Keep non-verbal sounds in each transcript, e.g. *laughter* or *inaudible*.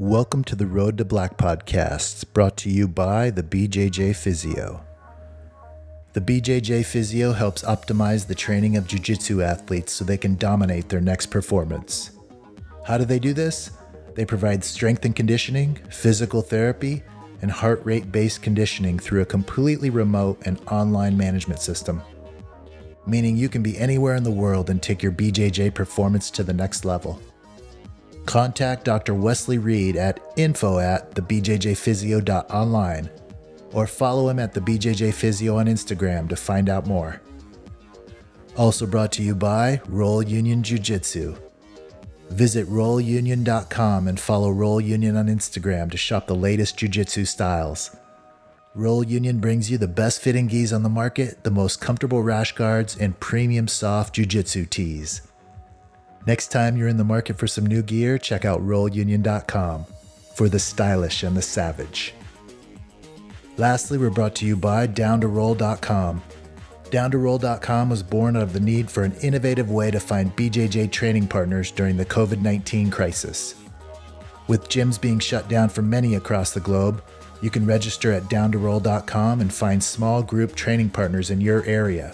Welcome to the Road to Black podcast, brought to you by the BJJ Physio. The BJJ Physio helps optimize the training of jiu jitsu athletes so they can dominate their next performance. How do they do this? They provide strength and conditioning, physical therapy, and heart rate based conditioning through a completely remote and online management system. Meaning you can be anywhere in the world and take your BJJ performance to the next level. Contact Dr. Wesley Reed at info at thebjjphysio.online or follow him at the BJJ on Instagram to find out more. Also brought to you by Roll Union Jiu Jitsu. Visit rollunion.com and follow Roll Union on Instagram to shop the latest jiu jitsu styles. Roll Union brings you the best fitting gis on the market, the most comfortable rash guards, and premium soft jiu jitsu tees. Next time you're in the market for some new gear, check out rollunion.com for the stylish and the savage. Lastly, we're brought to you by downtoroll.com. Downtoroll.com was born out of the need for an innovative way to find BJJ training partners during the COVID 19 crisis. With gyms being shut down for many across the globe, you can register at downtoroll.com and find small group training partners in your area.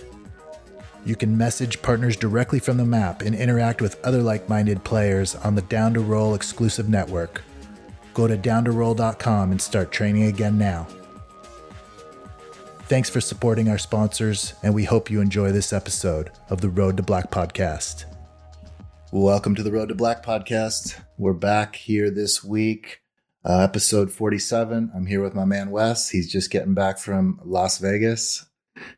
You can message partners directly from the map and interact with other like minded players on the Down to Roll exclusive network. Go to downtoroll.com and start training again now. Thanks for supporting our sponsors, and we hope you enjoy this episode of the Road to Black podcast. Welcome to the Road to Black podcast. We're back here this week, uh, episode 47. I'm here with my man Wes. He's just getting back from Las Vegas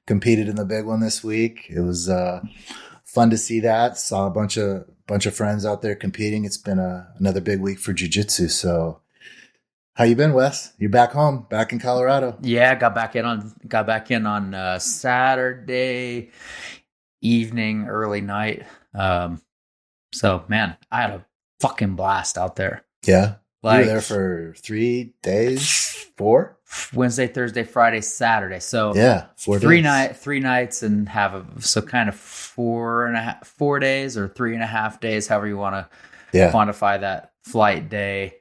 competed in the big one this week. It was uh, fun to see that. Saw a bunch of bunch of friends out there competing. It's been a, another big week for jiu-jitsu. So how you been, Wes? You're back home, back in Colorado. Yeah, got back in on got back in on uh, Saturday evening, early night. Um, so man, I had a fucking blast out there. Yeah, like, you were there for three days, four. Wednesday, Thursday, Friday, Saturday. So yeah, four three night, three nights, and have a so kind of four and a half, four days or three and a half days, however you want to yeah. quantify that flight day.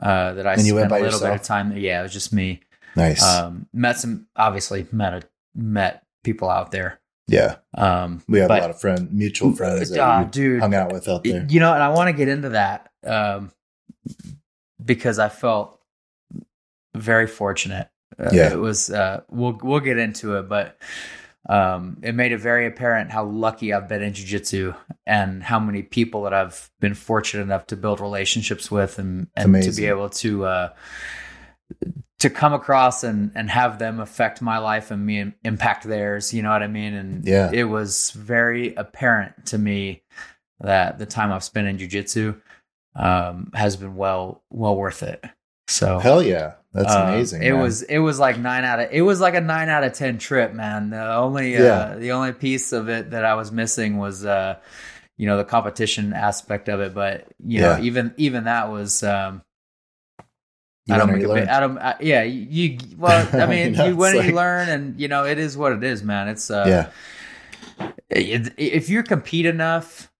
Uh, that I and spent a little yourself? bit of time. Yeah, it was just me. Nice. Um, met some obviously met a, met people out there. Yeah. Um, we have but, a lot of friend mutual friends that uh, dude, hung out with out there. You know, and I want to get into that um, because I felt very fortunate. Uh, yeah, it was. Uh, we'll we'll get into it, but um, it made it very apparent how lucky I've been in jiu-jitsu and how many people that I've been fortunate enough to build relationships with and and to be able to uh, to come across and and have them affect my life and me impact theirs. You know what I mean? And yeah, it was very apparent to me that the time I've spent in jiu-jitsu um, has been well well worth it. So hell yeah, that's uh, amazing. It man. was it was like nine out of it was like a nine out of ten trip, man. The only uh, the only piece of it that I was missing was uh, you know the competition aspect of it, but you yeah. know even even that was. Um, you I don't make a bit. Adam, uh, yeah, you. Well, I *laughs* mean, you, you win like, you learn, and you know it is what it is, man. It's uh, yeah. If you compete enough,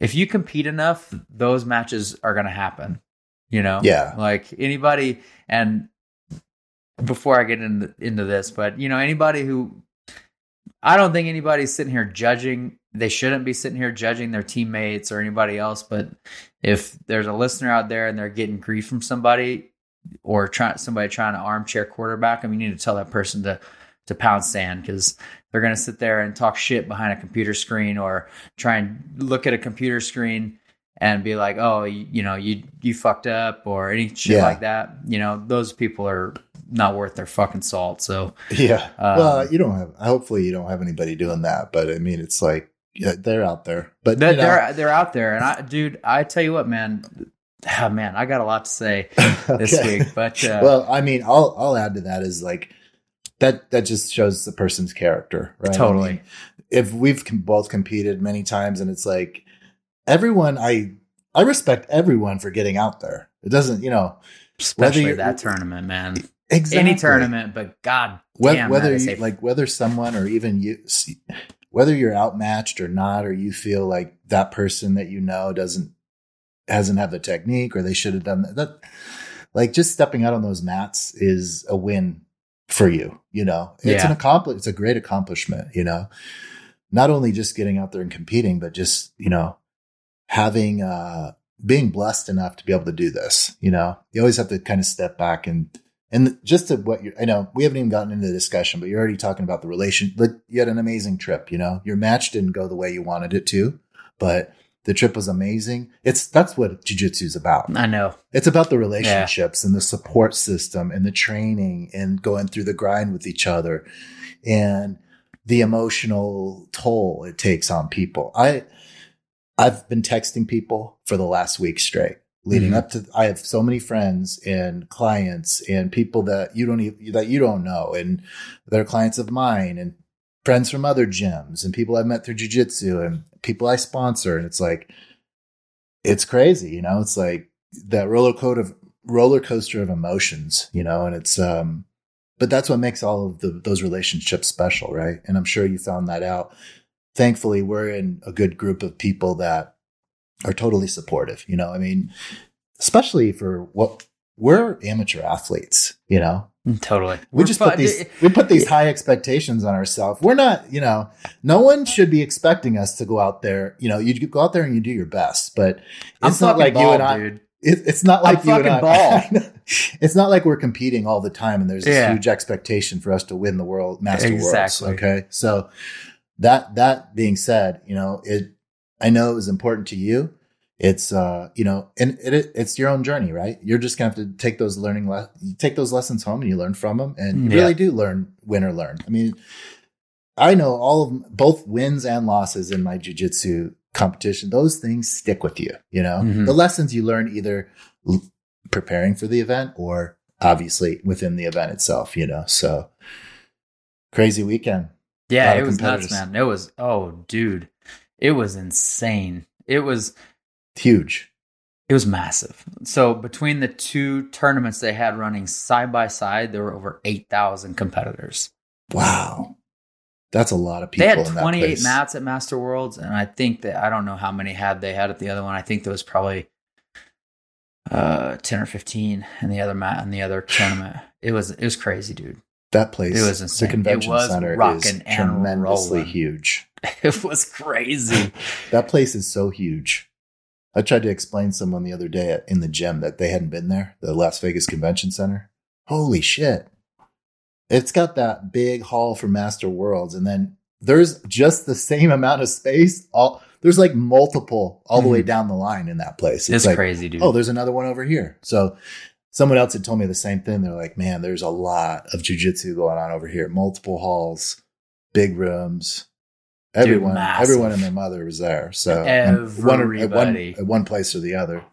if you compete enough, those matches are going to happen. You know, yeah. Like anybody, and before I get into into this, but you know, anybody who I don't think anybody's sitting here judging. They shouldn't be sitting here judging their teammates or anybody else. But if there's a listener out there and they're getting grief from somebody or trying somebody trying to armchair quarterback, I mean, you need to tell that person to to pound sand because they're going to sit there and talk shit behind a computer screen or try and look at a computer screen and be like, oh, you, you know, you you fucked up or any shit yeah. like that. You know, those people are not worth their fucking salt. So yeah, um, well, you don't have. Hopefully, you don't have anybody doing that. But I mean, it's like yeah, they're out there. But they're, you know. they're they're out there, and I, dude, I tell you what, man. Oh, man, I got a lot to say *laughs* okay. this week, but uh, well, I mean, I'll I'll add to that is like that that just shows the person's character, right? Totally. I mean, if we've both competed many times, and it's like everyone I I respect everyone for getting out there. It doesn't, you know, especially that tournament, man. Exactly. Any tournament, but God, damn, whether you, like whether someone or even you, whether you're outmatched or not, or you feel like that person that you know doesn't hasn't had the technique or they should have done that. that like just stepping out on those mats is a win for you, you know. It's Yeah. an accompli- it's a great accomplishment, you know. Not only just getting out there and competing, but just, you know, having uh being blessed enough to be able to do this, you know. You always have to kind of step back and and just to what you I know, we haven't even gotten into the discussion, but you're already talking about the relation. Like you had an amazing trip, you know. Your match didn't go the way you wanted it to, but the trip was amazing. It's that's what jujitsu is about. I know. It's about the relationships and the support system and the training and going through the grind with each other and the emotional toll it takes on people. I I've been texting people for the last week straight leading Mhm. up to I have so many friends and clients and people that you don't even that you don't know and they're clients of mine and friends from other gyms and people I've met through jujitsu and people I sponsor and it's like it's crazy, you know. It's like that roller coaster of roller coaster of emotions, you know, and it's um but that's what makes all of the, those relationships special, right? And I'm sure you found that out. Thankfully, we're in a good group of people that are totally supportive, you know. I mean, especially for what we're amateur athletes, you know. Mm, totally. We We're just put these we put these high expectations on ourselves. We're not, you know, no one should be expecting us to go out there. You know, you go out there and you do your best, but I'm it's not fucking like you and I. dude. It, it's not like I'm you and I. *laughs* bald. it's not like we're competing all the time, and there's this Yeah. huge expectation for us to win the world master Exactly. worlds. Okay, so that that being said, you know it. I know it was important to you. It's uh, you know, and it, it it's your own journey, right? You're just gonna have to take those learning le- you take those lessons home and you learn from them, and you Yeah. really do learn win or learn. I mean, I know all of both wins and losses in my jujitsu competition. Those things stick with you. You know, Mhm. the lessons you learn either l- preparing for the event or obviously within the event itself. You know, so crazy weekend. Yeah, it was nuts, man. It was oh, dude, it was insane. It was Huge. it was massive. So between the two tournaments they had running side by side, there were over eight thousand competitors. Wow, that's a lot of people. they had twenty eight mats at Master Worlds, and I think that I don't know how many had they had at the other one. I think there was probably uh ten or fifteen in the other mat in the other tournament. It was it was crazy, dude. That place, It was the insane. It convention was center, is and tremendously rolling. huge. *laughs* It was crazy. *laughs* That place is so huge. I tried to explain to someone the other day in the gym that they hadn't been there, the Las Vegas Convention Center. Holy shit. It's got that big hall for Master Worlds, and then there's just the same *laughs* amount of space. All there's like multiple all the way Mhm. down the line in that place. It's like, crazy, dude. oh, there's another one over here. So someone else had told me the same thing. They're like, man, there's a lot of jujitsu going on over here. Multiple halls, big rooms. Everyone, massive. everyone and their mother was there. So one, at one, at one place or the other,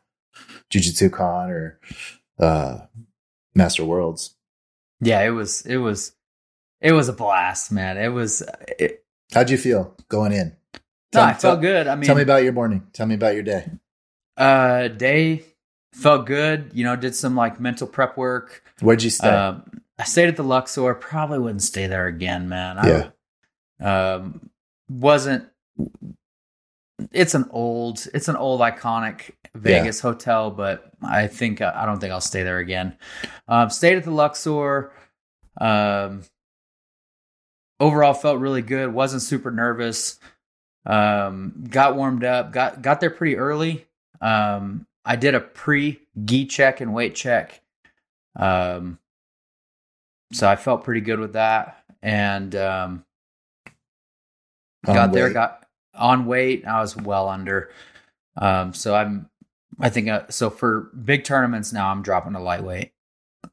Jujitsu Con or uh, Master Worlds. yeah, it was it was it was a blast, man. It was it, How'd you feel going in? no, Tell- I felt tell- good. I mean, Tell me about your morning. Tell me about your day. uh day felt good, you know, did some like mental prep work. Where'd you stay? Um I stayed at the Luxor, probably wouldn't stay there again, man. Yeah. I um wasn't it's an old it's an old iconic Vegas hotel, but I think uh, I don't think I'll stay there again. Um, stayed at the Luxor. Um, overall felt really good. wasn't super nervous. Um, got warmed up. got got there pretty early. Um, I did a pre gi check and weight check. Um, so I felt pretty good with that, and um, got there, got on weight. I was well under. Um, so I'm, I think, uh, so for big tournaments now, I'm dropping to lightweight.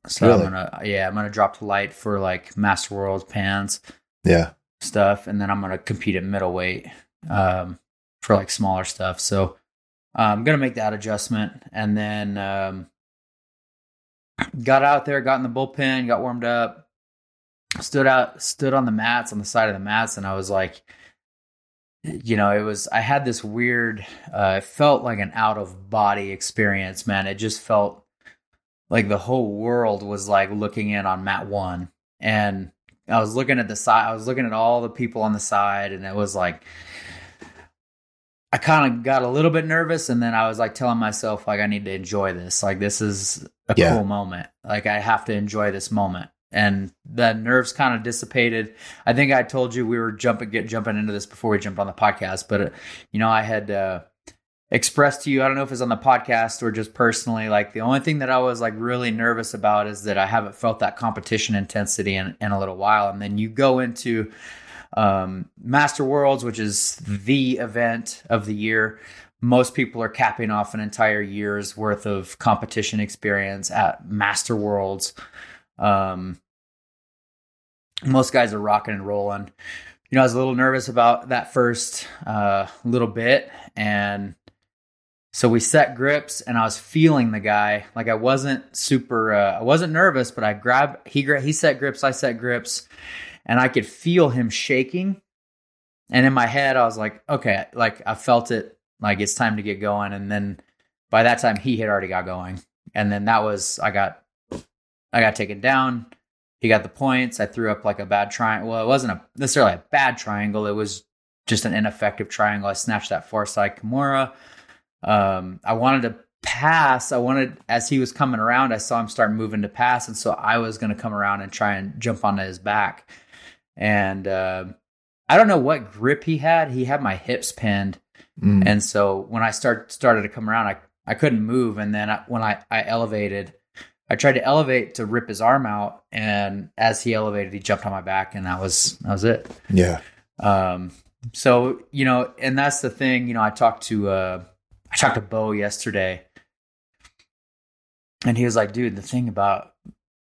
So Really? I'm gonna, yeah, I'm gonna drop to light for like Master World pans Yeah. stuff, and then I'm gonna compete at middleweight um, for like smaller stuff. So I'm gonna make that adjustment, and then um, got out there, got in the bullpen, got warmed up, stood out, stood on the mats on the side of the mats, and I was like, you know, it was I had this weird, uh, it felt like an out of body experience, man. It just felt like the whole world was like looking in on mat one, and I was looking at the side. I was looking at all the people on the side, and it was like I kind of got a little bit nervous, and then I was like telling myself like I need to enjoy this. Like this is a Yeah. cool moment. Like I have to enjoy this moment. And the nerves kind of dissipated. I think I told you we were jumping get jumping into this before we jumped on the podcast, but uh, you know I had uh, expressed to you. I don't know if it's on the podcast or just personally. Like the only thing that I was like really nervous about is that I haven't felt that competition intensity in, in a little while. And then you go into um, Master Worlds, which is the event of the year. Most people are capping off an entire year's worth of competition experience at Master Worlds. Um, most guys are rocking and rolling. You know, I was a little nervous about that first uh, little bit, and so we set grips, and I was feeling the guy. Like I wasn't super, uh, I wasn't nervous, but I grabbed. He he set grips, I set grips, and I could feel him shaking. And in my head, I was like, okay, like I felt it, like it's time to get going. And then by that time, he had already got going, and then that was I got, I got taken down. He got the points. I threw up like a bad triangle. Well, it wasn't a necessarily a bad triangle. It was just an ineffective triangle. I snatched that far side Kimura. Um, I wanted to pass. I wanted as he was coming around, I saw him start moving to pass, and so I was going to come around and try and jump onto his back. And uh, I don't know what grip he had. He had my hips pinned, Mm. and so when I start started to come around, I I couldn't move. And then I, when I I elevated, I tried to elevate to rip his arm out, and as he elevated, he jumped on my back, and that was that was it. yeah. Um, so you know, and that's the thing. You know, I talked to uh, I talked to Bo yesterday, and he was like, "Dude, the thing about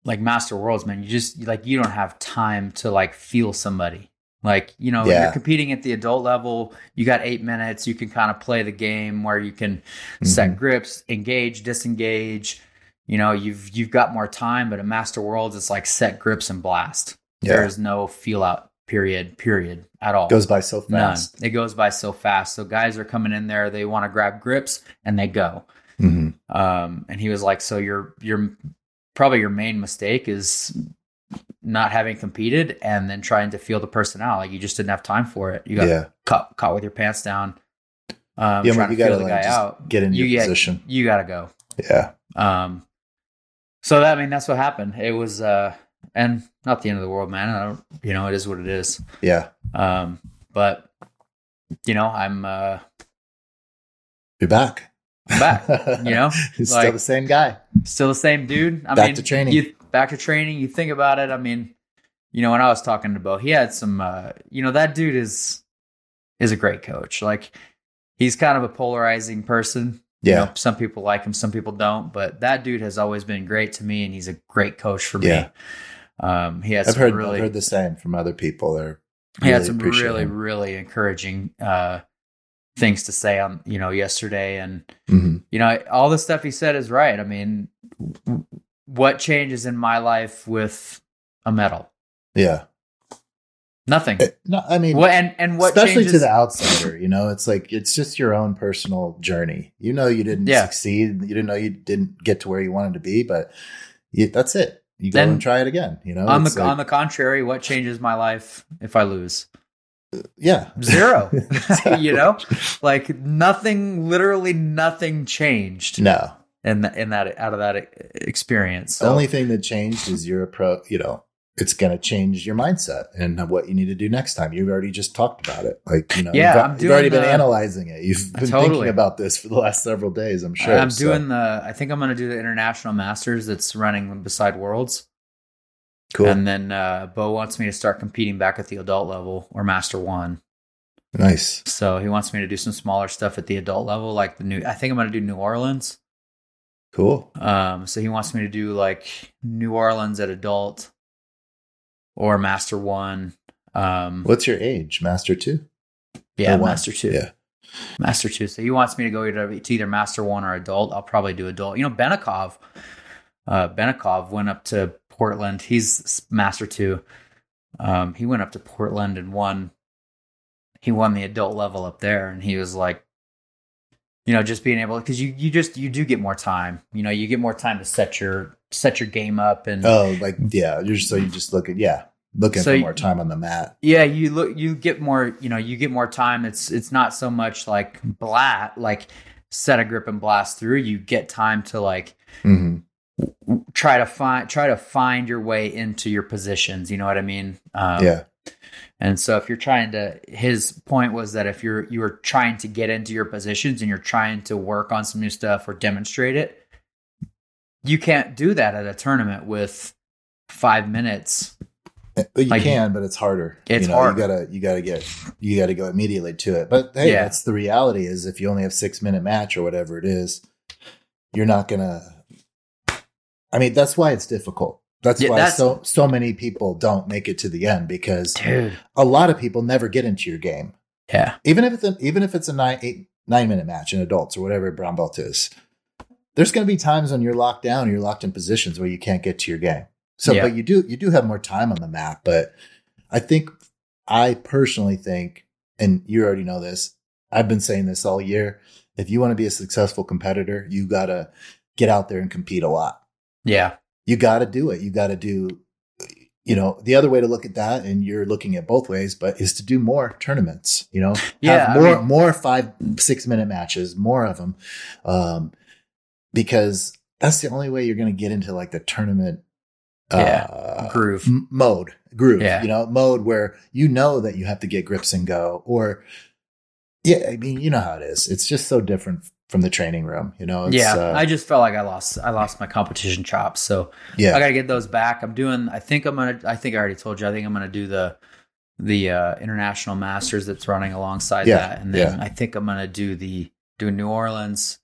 like Master Worlds, man, you just like you don't have time to like feel somebody." Like you know, Yeah. you're competing at the adult level. You got eight minutes. You can kind of play the game where you can set Mhm. grips, engage, disengage. You know, you've you've got more time. But in Master Worlds, it's like set grips and blast. Yeah. There is no feel out period period at all. It goes by so fast None. It goes by so fast. So guys are coming in there. They want to grab grips and they go. hmm Um, and he was like, "So your your probably your main mistake is not having competed and then trying to feel the person out. Like you just didn't have time for it. You got Yeah. caught caught with your pants down. Um, Yeah, trying but to you gotta feel the like guy out. get in You- your position. You got to go. Yeah. Um, so that I mean that's what happened. It was uh, and not the end of the world, man. I don't, you know, it is what it is. Yeah. Um, but you know, I'm uh, You're back. I'm back. You know, *laughs* He's like- still the same guy. still the same dude. I Back mean, to training. You, back to training. You think about it. I mean, you know, when I was talking to Bo, he had some. Uh, you know, that dude is is a great coach. Like he's kind of a polarizing person. You Yeah. know, some people like him, some people don't. But that dude has always been great to me, and he's a great coach for Yeah. me. Um, he has I've heard really I've heard the same from other people. They're he had some really him. really encouraging uh, things to say on you know yesterday and Mhm. you know all the stuff he said is right i mean what changes in my life with a medal Yeah. nothing It- no, I mean, what and and what especially changes to the outsider, you know, it's like it's just your own personal journey. You know, you didn't Yeah. succeed. You didn't know you didn't get to where you wanted to be, but you, that's it. You go Then- and try it again. You know, on the like- on the contrary what changes my life if i lose yeah, zero Exactly. *laughs* *laughs* you know like nothing literally nothing changed No, in that in that out of that experience the so, only thing that changed is your approach. You know, it's going to change your mindset and what you need to do next time. You've already just talked about it. Like, you know, Yeah, you've, I'm you've already been analyzing it. You've uh, been Totally. thinking about this for the last several days. I'm sure. i'm So, doing the i think i'm going to do the international masters that's running beside worlds cool. And then uh, Bo wants me to start competing back at the adult level or Master One. nice. So he wants me to do some smaller stuff at the adult level, like the new. I think I'm going to do New Orleans. Cool. Um, so he wants me to do like New Orleans at adult or Master One. Um, What's your age? Master two? yeah? Master Two. Yeah. Master Two. So he wants me to go either to either Master One or adult. I'll probably do adult. You know, Benikov. Uh, Benikov went up to Portland. He's Master Two. Um, he went up to Portland and won. He won the adult level up there, and he was like, you know, just being able because you you just you do get more time. You know, you get more time to set your set your game up and Oh, like yeah. You're so you just look at yeah. looking So for more time on the mat. Yeah, you look you get more, you know, you get more time. It's it's not so much like blat like set a grip and blast through. You get time to like hmm try to find try to find your way into your positions, you know what I mean? Um yeah, And so if you're trying to his point was that if you're you are trying to get into your positions and you're trying to work on some new stuff or demonstrate it, you can't do that at a tournament with 5 minutes. but you like- can, but it's harder. It's you know, hard. You gotta, you gotta get, you gotta go immediately to it. But hey, Yeah. that's the reality. Is if you only have six minute match or whatever it is, you're not gonna. I mean, that's why it's difficult. That's Yeah, why that's- so so many people don't make it to the end because Dude. a lot of people never get into your game. Yeah. even if it's a, even if it's a nine eight nine minute match in adults or whatever brown belt is, there's going to be times when you're locked down, you're locked in positions where you can't get to your game. So, Yeah. but you do you do have more time on the map. But I think I personally think, and you already know this, I've been saying this all year. If you want to be a successful competitor, you got to get out there and compete a lot Yeah. you got to do it. You got to do, you know, the other way to look at that, and you're looking at both ways, but is to do more tournaments. You know, *laughs* Yeah, Have I more mean- more five six minute matches, more of them, um, because that's the only way you're going to get into like the tournament. Yeah, uh, Groove. m- mode groove Yeah. you know mode where you know that you have to get grips and go or yeah i mean you know how it is it's just so different from the training room you know it's, yeah. uh, I just felt like I lost I lost my competition chops. So yeah I got to get those back. I'm doing. I think I'm gonna. I think I already told you. I think I'm gonna do the the uh, international masters that's running alongside Yeah, that, and then yeah. I think I'm gonna do the do New Orleans.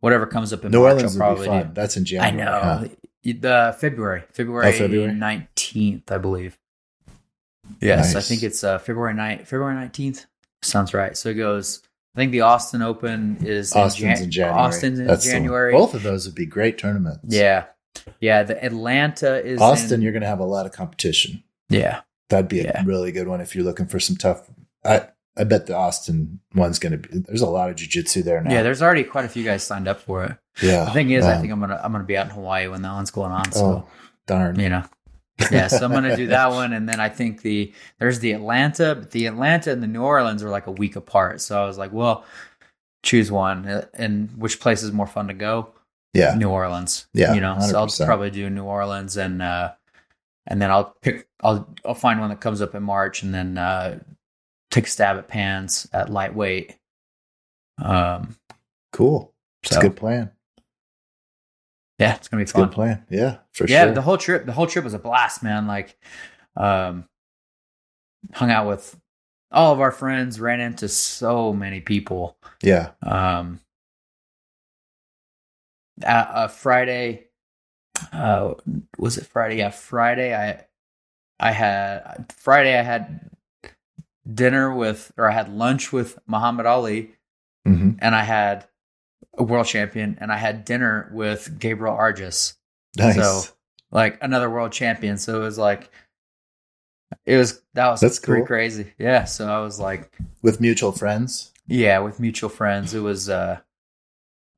Whatever comes up in new March, orleans I'll probably fun do. that's in January. I know huh? the February February Oh, February? nineteenth, I believe. Yes, I think it's uh, February night February nineteenth. Sounds right. So it goes. I think the Austin Open is Austin's Jan- in January. Austin's in That's the one. Both of those would be great tournaments. Yeah, yeah. The Atlanta is Austin, in- you're going to have a lot of competition. yeah, That'd be a Yeah. really good one if you're looking for some tough. I I bet the Austin one's going to be. There's a lot of jujitsu there now. yeah. There's already quite a few guys signed up for it. yeah. The thing is, I think I'm gonna I'm gonna be out in Hawaii when that one's going on. So Oh darn. you know, yeah. So I'm gonna do that *laughs* one, and then I think the there's the Atlanta, but the Atlanta and the New Orleans are like a week apart. So I was like, well, choose one, uh, and which place is more fun to go? Yeah. New Orleans. Yeah, you know, so I'll probably do New Orleans and uh and then I'll pick I'll I'll find one that comes up in March and then uh take a stab at pans at lightweight. Um Cool. It's so a good plan. Yeah, it's gonna be It's fun. good plan. Yeah, for yeah, sure. the whole trip the whole trip was a blast, man. Like um hung out with all of our friends, ran into so many people. yeah. um uh, uh friday uh was it friday yeah friday i i had friday i had dinner with or i had lunch with Mahamed Aly hmm and i had a world champion and i had dinner with Gabriel Arges Nice. so like another world champion so it was like it was that was That's pretty cool. crazy yeah so i was like With mutual friends. yeah, with mutual friends. It was uh,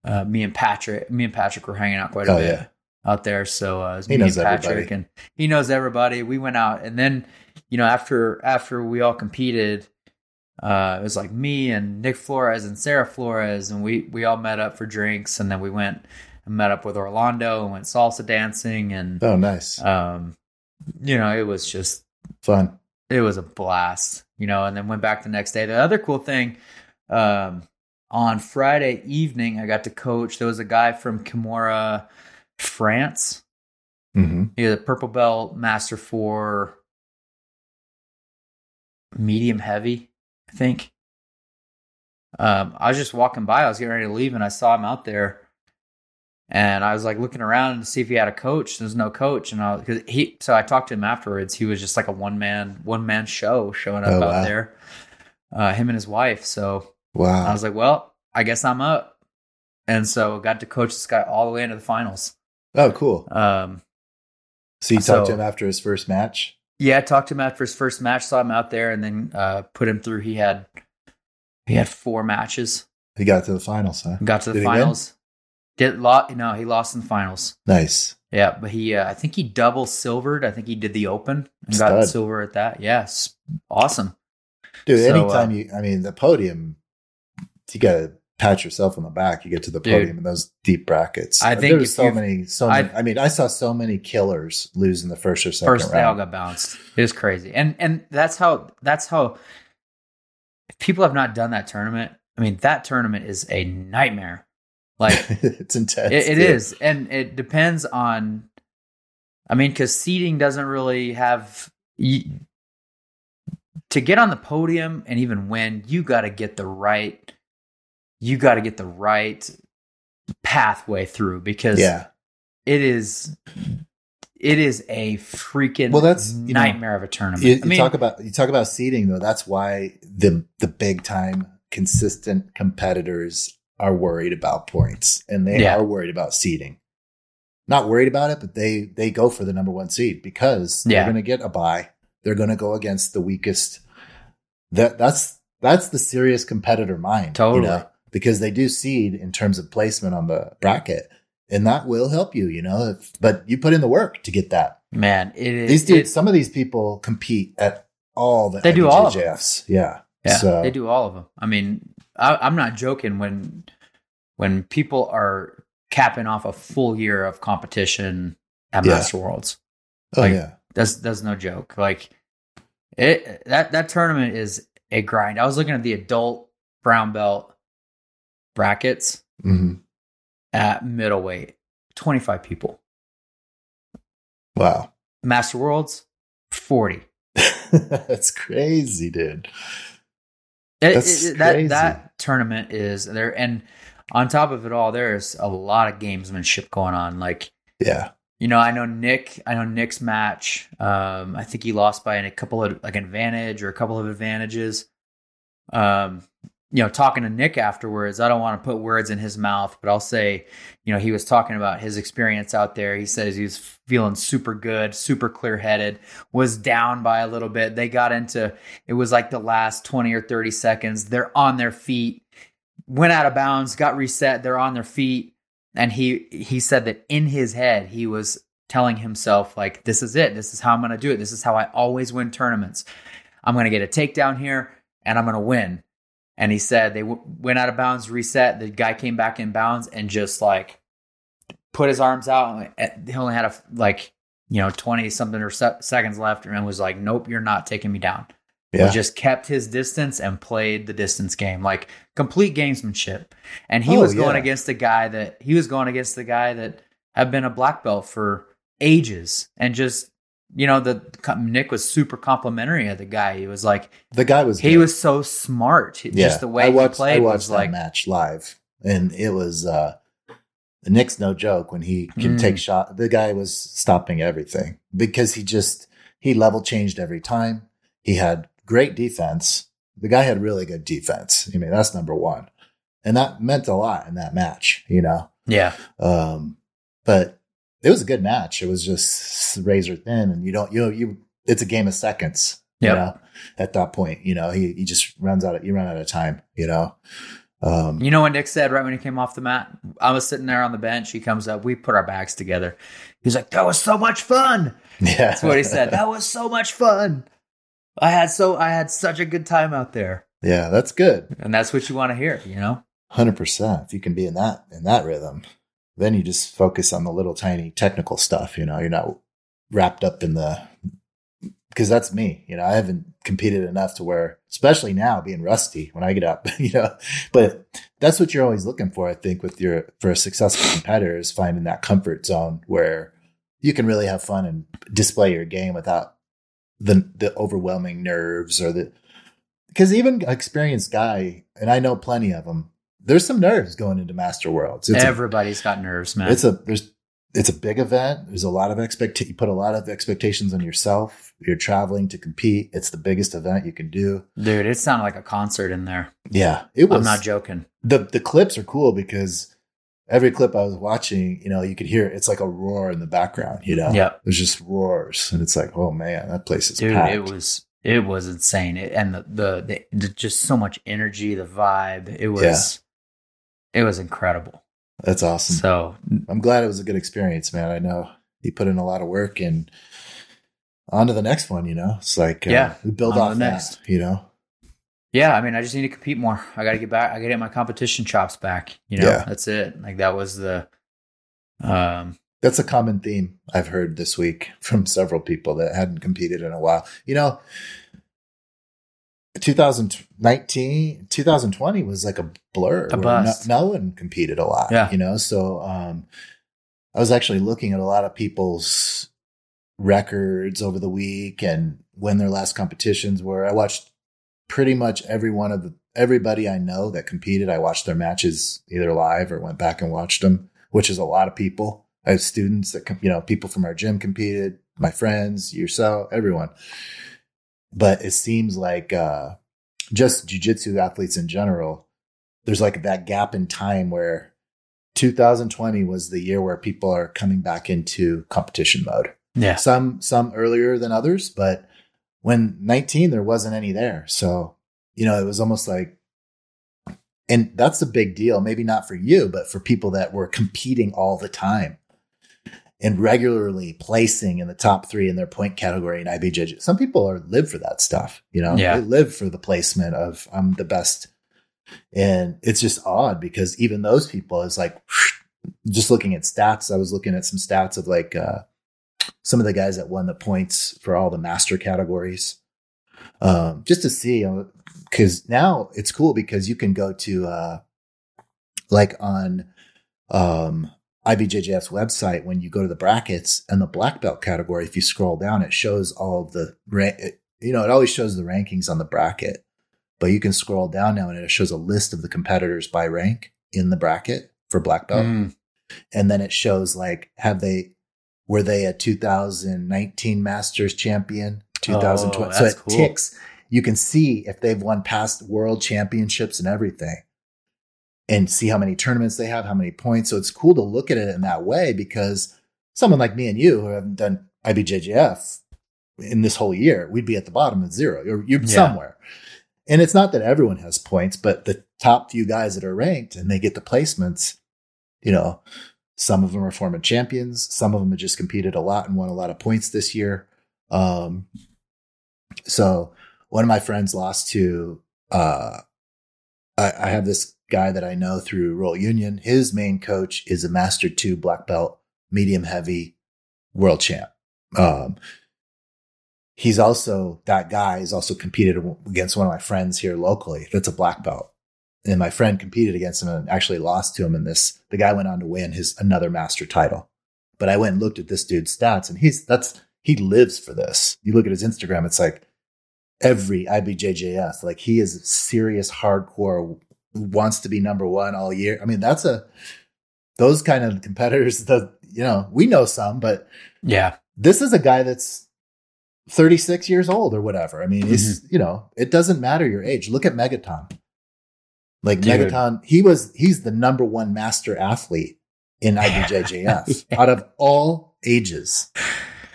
uh, me and Patrick. Me and Patrick were hanging out quite a Oh, bit yeah. out there. So uh, it was He me knows and Patrick, everybody. and he knows everybody. We went out, and then you know after after we all competed, uh, it was like me and Nick Flores and Sarah Flores, and we we all met up for drinks, and then we went and met up with Orlando and went salsa dancing, and Oh, nice. um, you know it was just Fun. it was a blast, you know, and then went back the next day. The other cool thing, um, on Friday evening, I got to coach. There was a guy from Kimura, France. hmm He was a purple belt master for medium heavy, I think. Um, I was just walking by. I was getting ready to leave, and I saw him out there. And I was like looking around to see if he had a coach. There's no coach, and I because he. So I talked to him afterwards. He was just like a one man one man show showing up Oh, out wow. there. Uh, him and his wife. So wow. I was like, well, I guess I'm up. And so got to coach this guy all the way into the finals. Oh, cool. Um, So you so- talked to him after his first match. Yeah, I talked to him after his first match, saw him out there, and then uh, put him through. He had he had four matches, He got to the finals, huh? got to the Did finals. Did lot, know, he lost in the finals. Nice. Yeah, but he, uh, I think he double silvered. I think he did the Open and Stud. got silver at that. Yes, awesome. Dude, So, anytime uh, you, I mean, the podium, you got to pat yourself on the back. You get to the Dude. podium in those deep brackets. I think there was if so many, so I- many. I mean, I saw so many killers lose in the first or second First they all got bounced. It was crazy, and and that's how that's how. If people have not done that tournament, I mean, that tournament is a nightmare. Like *laughs* it's intense. It, it dude. is, and it depends on. I mean, because seating doesn't really have you, to get on the podium and even win. You got to get the right. You got to get the right pathway through because Yeah. it is. It is a freaking Well, that's, you know, nightmare of a tournament. You, I mean, talk about you talk about seeding though. That's why the the big time consistent competitors are worried about points, and they Yeah. are worried about seeding. Not worried about it, but they they go for the number one seed because they're going to get a buy. They're going to go against the weakest. That that's that's the serious competitor mind, Totally. You know, because they do seed in terms of placement on the bracket, and that will help you. You know, if, but you put in the work to get that. man, it is. These dudes, it- some of these people compete at all the They do all of them. Yeah. Yeah, So- they do all of them. I mean, I, I'm not joking when when people are capping off a full year of competition at Yeah. Master Worlds. Oh Like, yeah. That's that's no joke. Like it that that tournament is a grind. I was looking at the adult brown belt brackets hmm at middleweight, 25 people. Wow. Master Worlds, 40. *laughs* That's crazy, dude. It- That's it- that crazy. that tournament is there, and on top of it all, there's a lot of gamesmanship going on. Like Yeah. you know, I know Nick. I know Nick's match. Um, I think he lost by a couple of like advantage or a couple of advantages. Um, you know, talking to Nick afterwards, I don't want to put words in his mouth, but I'll say, you know, he was talking about his experience out there. He says he was feeling super good, super clear headed, was down by a little bit. They got into it was like the last 20 or 30 seconds. They're on their feet, went out of bounds, got reset, they're on their feet. And he he said that in his head, he was telling himself, like, this is it. This is how I'm gonna do it. This is how I always win tournaments. I'm gonna get a takedown here and I'm gonna win. And he said they w- went out of bounds, reset. The guy came back in bounds and just like put his arms out. and He only had a like you know twenty something or se- seconds left, and was like, "Nope, you're not taking me down." Yeah. He just kept his distance and played the distance game, like complete gamesmanship. And he Oh, was going yeah. against the guy that he was going against the guy that had been a black belt for ages, and just you know the Nick was super complimentary of the guy. He was like The guy was he good. was so smart. Just the way I watched, he played I watched was that like match live, and it was uh, Nick's no joke when he can Mm. take shot. The guy was stopping everything because he just he level changed every time. He had great defense. The guy had really good defense. I mean, that's number one, and that meant a lot in that match. You know, yeah, um, but it was a good match. It was just razor thin, and you don't you know you it's a game of seconds. Yep. You know, at that point, you know he he just runs out of you run out of time. You know, um, You know what Nick said right when he came off the mat? I was sitting there on the bench. He comes up. We put our bags together. He's like, "That was so much fun." *laughs* yeah, That's what he said. That was so much fun. I had so I had such a good time out there, yeah, that's good. and that's what you want to hear. You know? Hundred percent. If you can be in that in that rhythm, then you just focus on the little tiny technical stuff. You know, you're not wrapped up in the because that's me. You know, I haven't competed enough to where, especially now, being rusty when I get up. *laughs* You know, but that's what you're always looking for. I think with your for a successful competitor is finding that comfort zone where you can really have fun and display your game without the the overwhelming nerves or the because even experienced guy, and I know plenty of them. There's some nerves going into Master Worlds. It's a, Everybody's got nerves, man. it's a there's it's a big event. There's a lot of expect you put a lot of expectations on yourself. You're traveling to compete. It's the biggest event you can do. Dude, it sounded like a concert in there. Yeah, it was. I'm not joking. the the clips are cool because every clip I was watching, you know, you could hear it's like a roar in the background. You know, Yep. there's just roars, and it's like, oh man, that place is Dude, packed. it was it was insane. It, and the, the the the just so much energy, the vibe. It was it was incredible. That's awesome. So I'm glad it was a good experience, man. I know you put in a lot of work and on to the next one, you know, it's like, uh, Yeah, we build on off next. you know? Yeah, I mean, I just need to compete more. I got to get back. I got to get my competition chops back. You know, Yeah. that's it. Like that was the, um, That's a common theme I've heard this week from several people that hadn't competed in a while. You know, 2019, 2020 was like a blur. A bust. No, no one competed a lot, Yeah. you know? So, um, I was actually looking at a lot of people's records over the week and when their last competitions were. I watched pretty much every one of the, everybody I know that competed. I watched their matches either live or went back and watched them, which is a lot of people. I have students that, you know, people from our gym competed, my friends, yourself, everyone. But it seems like, uh, just jujitsu athletes in general, there's like that gap in time where 2020 was the year where people are coming back into competition mode. yeah, Some some earlier than others, but when 19 there wasn't any there. So, you know, it was almost like and that's a big deal, maybe not for you, but for people that were competing all the time and regularly placing in the top 3 in their point category in IBJJ. Some people are live for that stuff, you know. Yeah. They live for the placement of I'm the best. And it's just odd because even those people is like *sniffs* just looking at stats, I was looking at some stats of like uh some of the guys that won the points for all the master categories. Um, just to see, because now it's cool because you can go to, uh, like on, um, IBJJF's website, when you go to the brackets and the black belt category, if you scroll down, it shows all of the, it- you know, it always shows the rankings on the bracket, but you can scroll down now and it shows a list of the competitors by rank in the bracket for black belt. Mm, and then it shows like have they were they a 2019 Masters champion? 2020 Oh, so it cool. ticks. You can see if they've won past world championships and everything and see how many tournaments they have how many points so it's cool to look at it in that way because someone like me and you who haven't done IBJJF in this whole year we'd be at the bottom of zero or you're Yeah. somewhere and it's not that everyone has points but the top few guys that are ranked and they get the placements you know, some of them are former champions. Some of them have just competed a lot and won a lot of points this year. Um, so one of my friends lost to, uh, I, I have this guy that I know through Roll Union. His main coach is a master two black belt, medium heavy world champ. Um, he's also that guy is also competed against one of my friends here locally. That's a black belt and my friend competed against him and actually lost to him in this. The guy went on to win his another master title. But I went and looked at this dude's stats and he's that's he lives for this. You look at his Instagram, it's like every IBJJF, like he is serious hardcore, wants to be number one all year. I mean, that's a those kind of competitors that you know, we know some, but yeah, this is a guy that's 36 years old or whatever. I mean, it's, mm-hmm. you know, it doesn't matter your age. Look at Megaton. Like Dude. Megaton, he was, he's the number one master athlete in IBJJF *laughs* Yeah. out of all ages,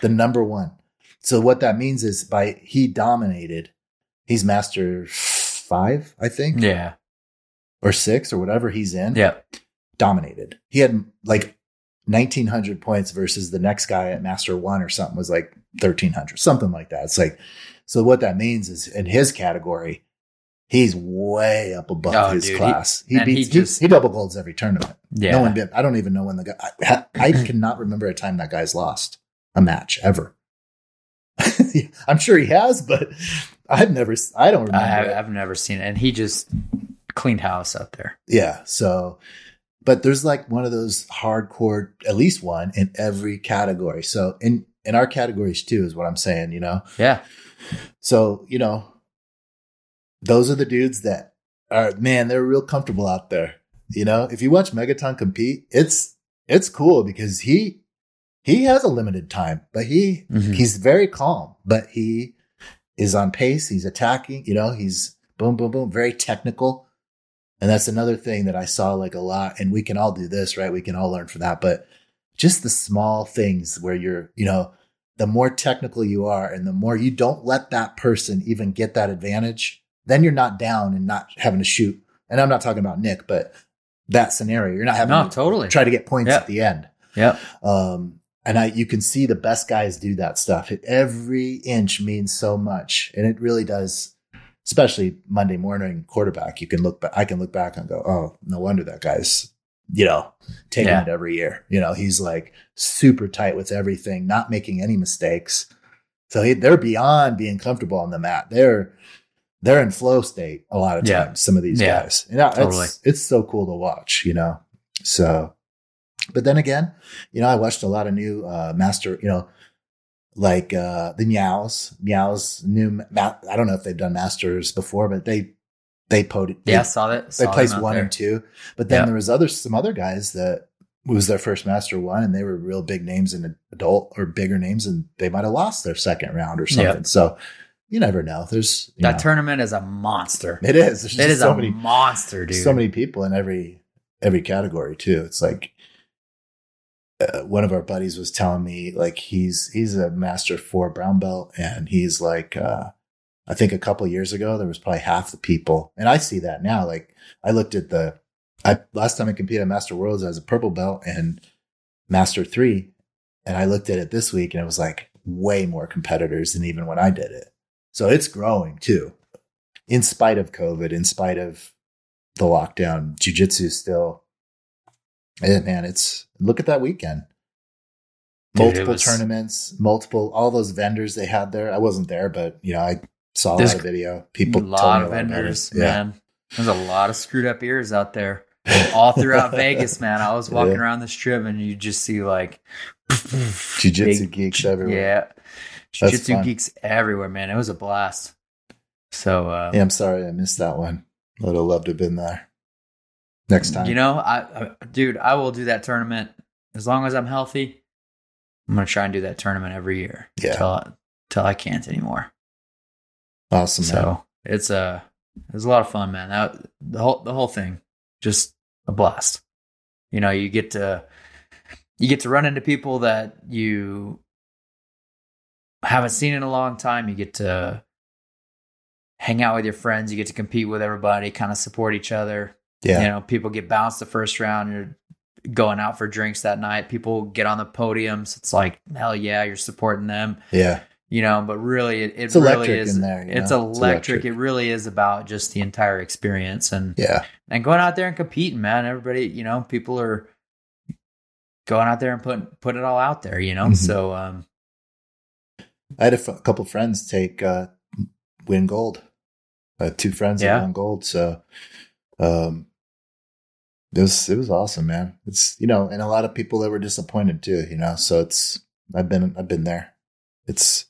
the number one. So what that means is by he dominated, he's master five, I think, yeah, or six or whatever he's in yeah, dominated. He had like 1900 points versus the next guy at master one or something was like 1300, something like that. It's like, so what that means is in his category, he's way up above Oh, his dude, class. He, he beats, he, just- he double golds every tournament. yeah. No one did. I don't even know when the guy, I, I *clears throat* cannot remember a time that guy's lost a match ever. *laughs* I'm sure he has, but I've never, I don't remember. I have. I've never seen it, and he just cleaned house out there. Yeah. So, but there's like one of those hardcore, at least one in every category. So in, in our categories too, is what I'm saying, you know? Yeah, So, you know, those are the dudes that are, man, they're real comfortable out there. You know, if you watch Megaton compete, it's, it's cool because he, he has a limited time, but he, Mhm. he's very calm, but he is on pace. He's attacking, you know, he's boom, boom, boom, very technical. And that's another thing that I saw like a lot. And we can all do this, right? We can all learn from that. But just the small things where you're, you know, the more technical you are and the more you don't let that person even get that advantage, then you're not down and not having to shoot. And I'm not talking about Nick, but that scenario, you're not having no, to totally. try to get points Yeah. at the end. Yeah. Um, and I, you can see the best guys do that stuff. Every inch means so much, and it really does. Especially Monday morning quarterback, you can look back. I can look back and go, "Oh, no wonder that guy's, you know, taking Yeah. it every year. You know, he's like super tight with everything, not making any mistakes. So he, they're beyond being comfortable on the mat. They're they're in flow state a lot of Yeah. times. Some of these Yeah. guys, and Totally. it's it's so cool to watch. You know, so. But then again, you know, I watched a lot of new uh, master. You know, like uh, the Miyaos, Miyaos new. Ma- I don't know if they've done masters before, but they they podied. Yeah, I saw that. they saw placed one there. and two. But then Yeah. there was other some other guys that was their first master one, and they were real big names in adult or bigger names, and they might have lost their second round or something. So you never know. There's That know, tournament is a monster. it is. There's It is so a many monster, dude. so many people in every every category too. It's like uh, one of our buddies was telling me like he's he's a master four brown belt and he's like uh I think a couple years ago there was probably half the people and I see that now like I looked at the I last time I competed at Master Worlds as a purple belt and Master 3 and I looked at it this week and it was like way more competitors than even when I did it. So it's growing too. In spite of COVID, in spite of the lockdown, jiu-jitsu still eh, man, it's look at that weekend. Dude, Multiple was- tournaments, multiple all those vendors they had there. I wasn't there, but you know, I saw There's that video. People a lot of a vendors, Yeah. man. There's a lot of screwed up ears out there, *laughs* all throughout Vegas, man. I was walking Yeah. around the strip, and you just see like *laughs* Jiu-jitsu big- geeks everywhere. Yeah, jiu-jitsu geeks everywhere, man. It was a blast. So, uh, Yeah, I'm sorry I missed that one. I would have loved to have been there. Next time. you know, I, I, dude, I will do that tournament as long as I'm healthy. I'm gonna try and do that tournament every year. Yeah. till, till I can't anymore. awesome, man. So it's a it was a lot of fun, man. That the whole the whole thing just a blast. You know, you get to you get to run into people that you haven't seen in a long time. You get to hang out with your friends. You get to compete with everybody, kind of support each other. Yeah. You know, people get bounced the first round. You're going out for drinks that night. People get on the podiums. It's like hell yeah, you're supporting them Yeah. you know but really it, it It's really is there, it's, know? electric. It's electric. it really is about just the entire experience and Yeah. and going out there and competing man everybody you know people are going out there and putting put it all out there you know Mhm. so um I had a f- couple friends take uh, win gold. I had two friends Yeah. that won gold, so um, it was it was awesome, man. It's you know, and a lot of people that were disappointed too, you know. So it's I've been I've been there. It's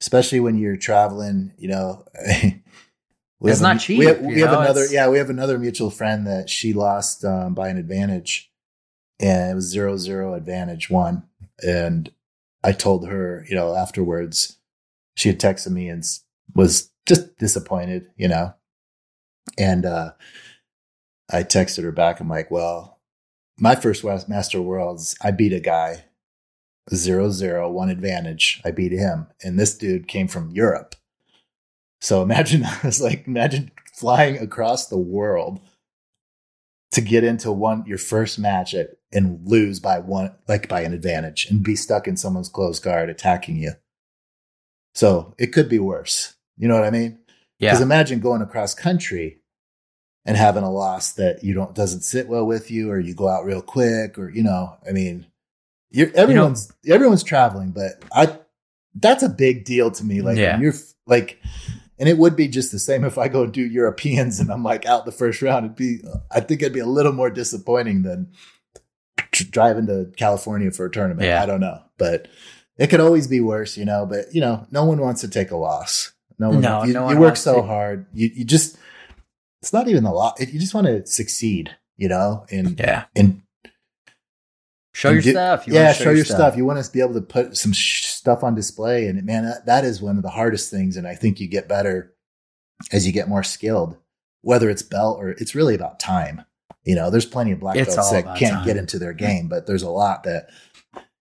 especially when you're traveling, you know. *laughs* It's have a- not cheap, We have, we have know, another it's- yeah, we have another mutual friend that she lost um, by an advantage, and it was zero zero advantage one, and I told her, you know, afterwards, she had texted me and was just disappointed, you know. And uh, I texted her back. I'm like, well, my first West Master Worlds, I beat a guy zero zero one advantage. I beat him, and this dude came from Europe. So *laughs* imagine, I was like, imagine flying across the world to get into one your first match at, and lose by one like by an advantage and be stuck in someone's close guard attacking you. So it could be worse. You know what I mean? Because imagine going across country and having a loss that you don't doesn't sit well with you, or you go out real quick, or you know, I mean, you're, everyone's everyone's traveling, but I that's a big deal to me. Like Yeah. you're like, and it would be just the same if I go do Europeans and I'm like out the first round. It'd be I think it'd be a little more disappointing than driving to California for a tournament. Yeah. I don't know, but it could always be worse, you know. But you know, no one wants to take a loss. No one. No, you, no you work so to. hard. You you just. It's not even a lot. You just want to succeed, you know, and yeah and show and your do- stuff you yeah, wanna show, your stuff. You want to be able to put some sh- stuff on display, and man, that, that is one of the hardest things. And I think you get better as you get more skilled. Whether it's belt or it's really about time. You know, there's plenty of black belts that can't time. get into their game, but there's a lot that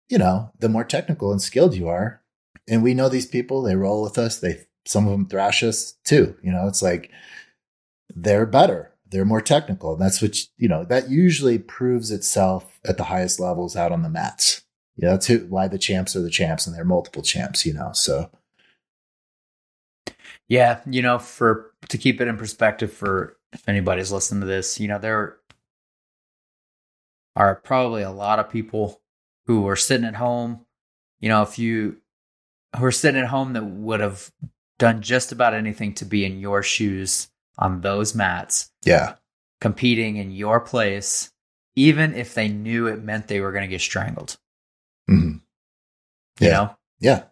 you know. The more technical and skilled you are, and we know these people, they roll with us. They some of them thrash us too. You know, it's like they're better. They're more technical. And that's what, you know, that usually proves itself at the highest levels out on the mats. Yeah, that's who, why the champs are the champs, and they're multiple champs. You know, so Yeah, you know, for to keep it in perspective for if anybody's listening to this, you know, there are probably a lot of people who are sitting at home, you know, if you who are sitting at home that would have done just about anything to be in your shoes on those mats, yeah, competing in your place, even if they knew it meant they were going to get strangled. Mhm. You Yeah. know? yeah,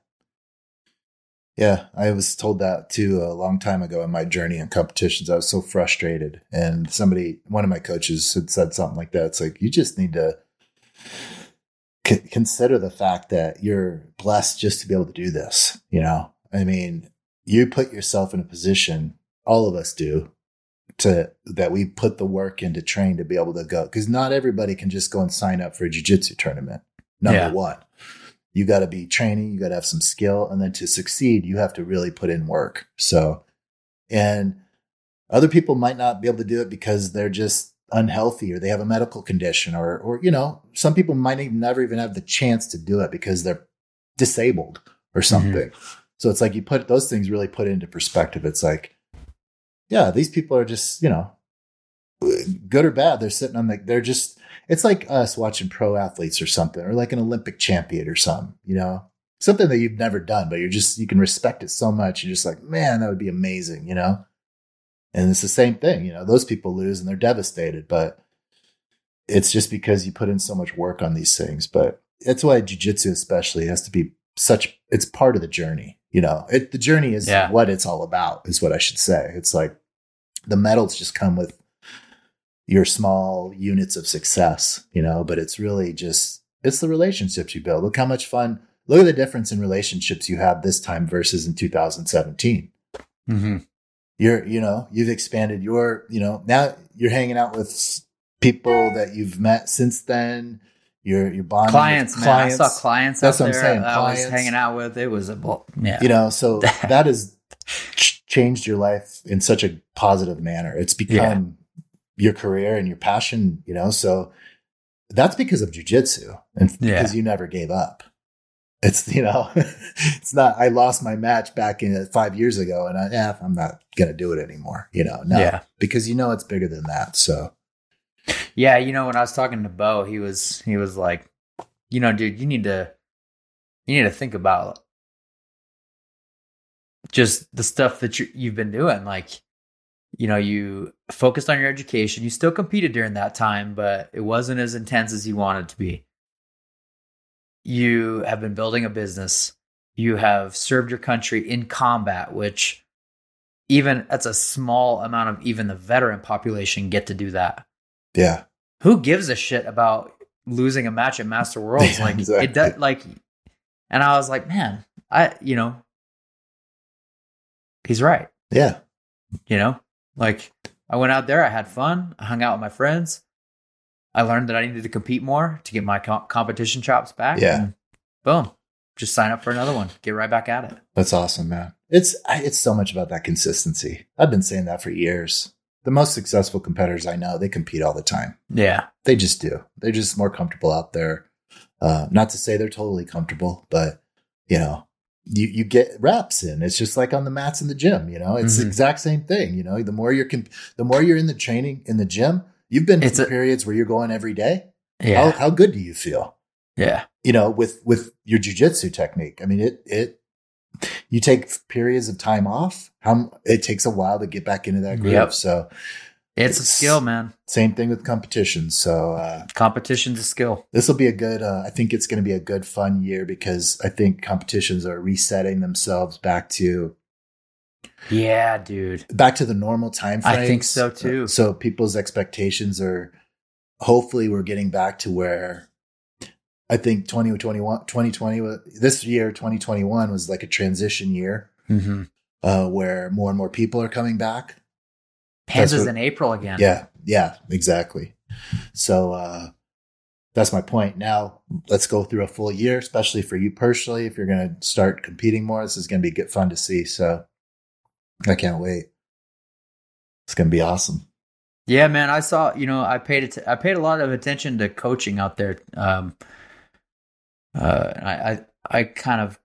yeah. I was told that too a long time ago in my journey in competitions. I was so frustrated, and somebody, one of my coaches, had said something like that. It's like you just need to c- consider the fact that you're blessed just to be able to do this. You know, I mean, you put yourself in a position. All of us do. To that we put the work into train to be able to go because not everybody can just go and sign up for a jiu-jitsu tournament. Number Yeah. one, you got to be training, you got to have some skill, and then to succeed, you have to really put in work. So, and other people might not be able to do it because they're just unhealthy or they have a medical condition or or you know some people might even never even have the chance to do it because they're disabled or mm-hmm. something so it's like you put those things really put into perspective it's like yeah these people are just you know good or bad they're sitting on the they're just it's like us watching pro athletes or something or like an olympic champion or something you know something that you've never done but you're just you can respect it so much you're just like man that would be amazing you know and it's the same thing, you know, those people lose and they're devastated, but it's just because you put in so much work on these things. But that's why jujitsu especially has to be such it's part of the journey. You know, it the journey is Yeah. what it's all about, is what I should say. It's like the medals just come with your small units of success, you know, but it's really just it's the relationships you build. Look how much fun look at the difference in relationships you have this time versus in 2017 Mm-hmm. you're you know you've expanded your you know now you're hanging out with people that you've met since then you're you're bonding with Clients, man. I saw clients That's out what I'm there saying, that I was clients. hanging out with. It was a bull. Yeah. you know so *laughs* that has changed your life in such a positive manner it's become your career and your passion you know so that's because of jujitsu and Yeah. because you never gave up it's you know *laughs* it's not i lost my match back in uh, five years ago and I, yeah, i'm not gonna do it anymore you know no Yeah. because you know it's bigger than that so Yeah, you know, when I was talking to Bo, he was he was like, you know, dude, you need to you need to think about just the stuff that you, you've been doing. Like, you know, you focused on your education. You still competed during that time, but it wasn't as intense as you wanted to be. You have been building a business. You have served your country in combat, which even that's a small amount of even the veteran population get to do that yeah who gives a shit about losing a match at Master *laughs* Worlds? Yeah, like exactly. it does like and I was like, man, I you know he's right. yeah You know? Like I went out there, I had fun, I hung out with my friends. I learned that I needed to compete more to get my co- competition chops back. Yeah. boom. Just sign up for another one. Get right back at it. That's awesome, man. It's it's so much about that consistency. I've been saying that for years. The most successful competitors I know, they compete all the time. Yeah. They just do. They're just more comfortable out there. Uh, not to say they're totally comfortable, but you know, you you get reps in. It's just like on the mats in the gym. You know, it's the Mhm. exact same thing. You know, the more you're comp- the more you're in the training in the gym, you've been It's in a- periods where you're going every day. Yeah. How how good do you feel? yeah. you know, with with your jujitsu technique. I mean, it it you take periods of time off. How it takes a while to get back into that groove. Yep. So It's a skill, man. same thing with competitions. So uh, Competition's a skill. this will be a good. Uh, I think it's going to be a good fun year because I think competitions are resetting themselves back to Yeah, dude. back to the normal time I think so, too. So people's expectations are hopefully we're getting back to where I think 2021 2020 this year 2021 was like a transition year Mm-hmm. uh, where more and more people are coming back. Pans is what- in April again. Yeah, yeah, exactly. So uh, that's my point. Now let's go through a full year, especially for you personally. If you're going to start competing more, this is going to be good fun to see. So I can't wait. It's going to be awesome. Yeah, man. I saw. You know, I paid it. I paid a lot of attention to coaching out there. Um, Uh, I, I I kind of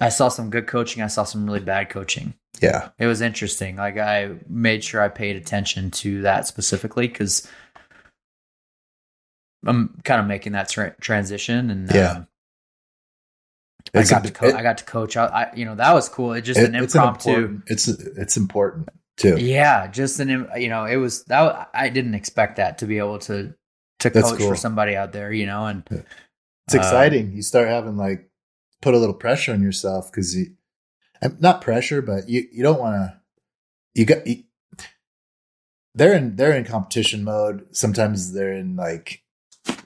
I saw some good coaching. I saw some really bad coaching. Yeah. It was interesting. Like I made sure I paid attention to that specifically because I'm kind of making that tra- transition and Yeah. um, I got a- to co- it- I got to coach. I, I you know that was cool. It just it- an it's impromptu. important- It's it's important too. yeah, just an you know it was that I didn't expect that to be able to to That's coach cool. for somebody out there. You know, and It's exciting. you start having like put a little pressure on yourself because you, not pressure, but you you don't want to. You got. You, they're in they're in competition mode. Sometimes they're in like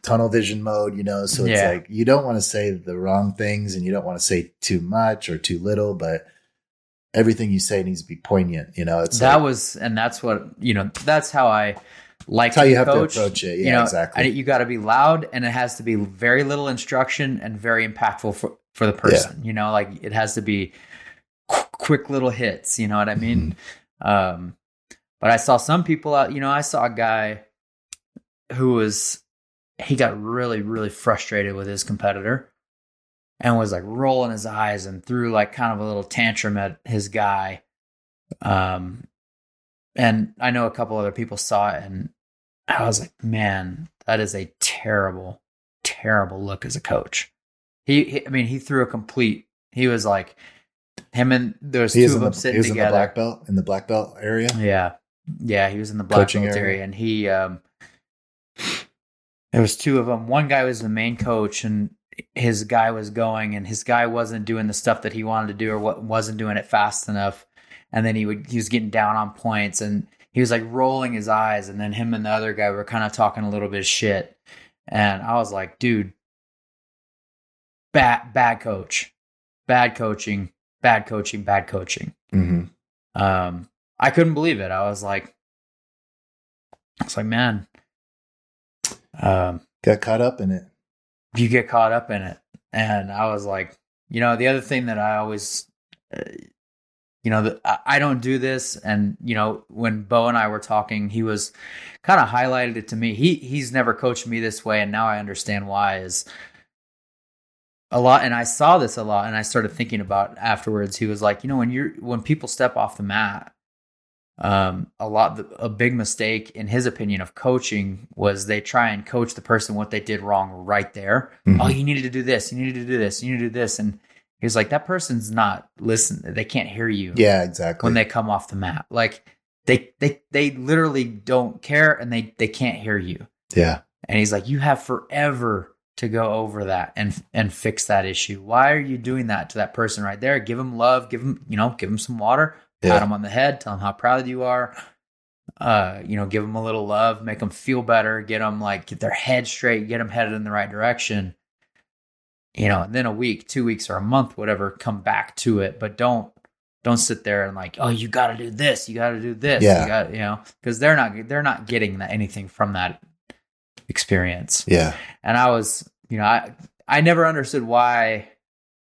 tunnel vision mode. You know, so it's Yeah. like you don't want to say the wrong things, and you don't want to say too much or too little, but. Everything you say needs to be poignant, you know. It's that like, was and that's what you know. That's how I like that's how you have coach. to approach it. Yeah, you know, exactly. I- you got to be loud, and it has to be very little instruction and very impactful for for the person. You know, like it has to be qu- quick little hits. You know what I mean? Mm-hmm. Um, but I saw some people out. You know, I saw a guy who was he got really really frustrated with his competitor and was like rolling his eyes and threw like kind of a little tantrum at his guy. Um, and I know a couple other people saw it, and I was like, man, that is a terrible, terrible look as a coach. He, he I mean, he threw a complete. He was like him and there was he two of them the, he sitting was in the together. black belt in the black belt area. Yeah. Yeah, he was in the black Coaching belt area. area. and he um there was two of them. One guy was the main coach and his guy was going and his guy wasn't doing the stuff that he wanted to do or what wasn't doing it fast enough. And then he would he was getting down on points and he was like rolling his eyes and then him and the other guy were kind of talking a little bit of shit. And I was like, dude, bad bad coach. Bad coaching, bad coaching, bad coaching hmm um i couldn't believe it i was like i was like man um Got caught up in it. you get caught up in it and i was like you know the other thing that i always uh, you know the, I, don't do this. And you know when bo and i were talking he was kind of highlighted it to me. He he's never coached me this way. And now i understand why is a lot. And i saw this a lot. And i started thinking about afterwards. He was like you know when you're when people step off the mat um a lot a big mistake in his opinion of coaching was they try and coach the person what they did wrong right there. Mhm. oh you needed to do this. You needed to do this. You need to do this. And he was like that person's not listen they can't hear you yeah, exactly. when they come off the mat like they they they literally don't care and they they can't hear you yeah, and he's like, "You have forever to go over that and and fix that issue. Why are you doing that to that person right there? Give him love, give him, you know, give him some water, Yeah. pat him on the head, tell him how proud you are. Uh, you know, give them a little love, make them feel better, get them like get their head straight, get them headed in the right direction. You know, and then a week, two weeks, or a month, whatever, come back to it, but don't don't sit there and like, oh, you got to do this, you got to do this, Yeah. you got, you know, because they're not they're not getting that, anything from that experience yeah, and I was, you know, I I never understood why,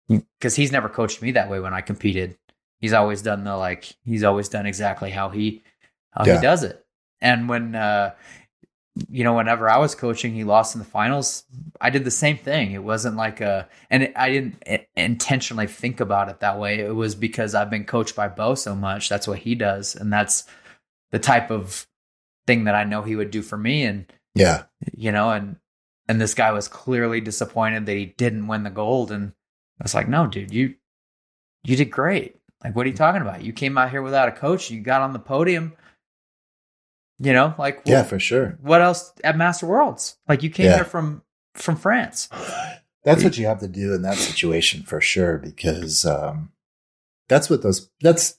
because he's never coached me that way when I competed. He's always done the like, he's always done exactly how he how Yeah. he does it. And when, uh, you know, whenever I was coaching, he lost in the finals. I did the same thing. It wasn't like a, and it, I didn't intentionally think about it that way. It was because I've been coached by Bo so much. That's what he does, and that's the type of thing that I know he would do for me. And yeah, you know, and and this guy was clearly disappointed that he didn't win the gold. And I was like, no, dude, you you did great. Like, what are you talking about? You came out here without a coach. You got on the podium. You know, like yeah, for sure. what else at Master Worlds? Like you came Yeah. there from from France. *sighs* That's what you have to do in that situation for sure, because um, that's what those. That's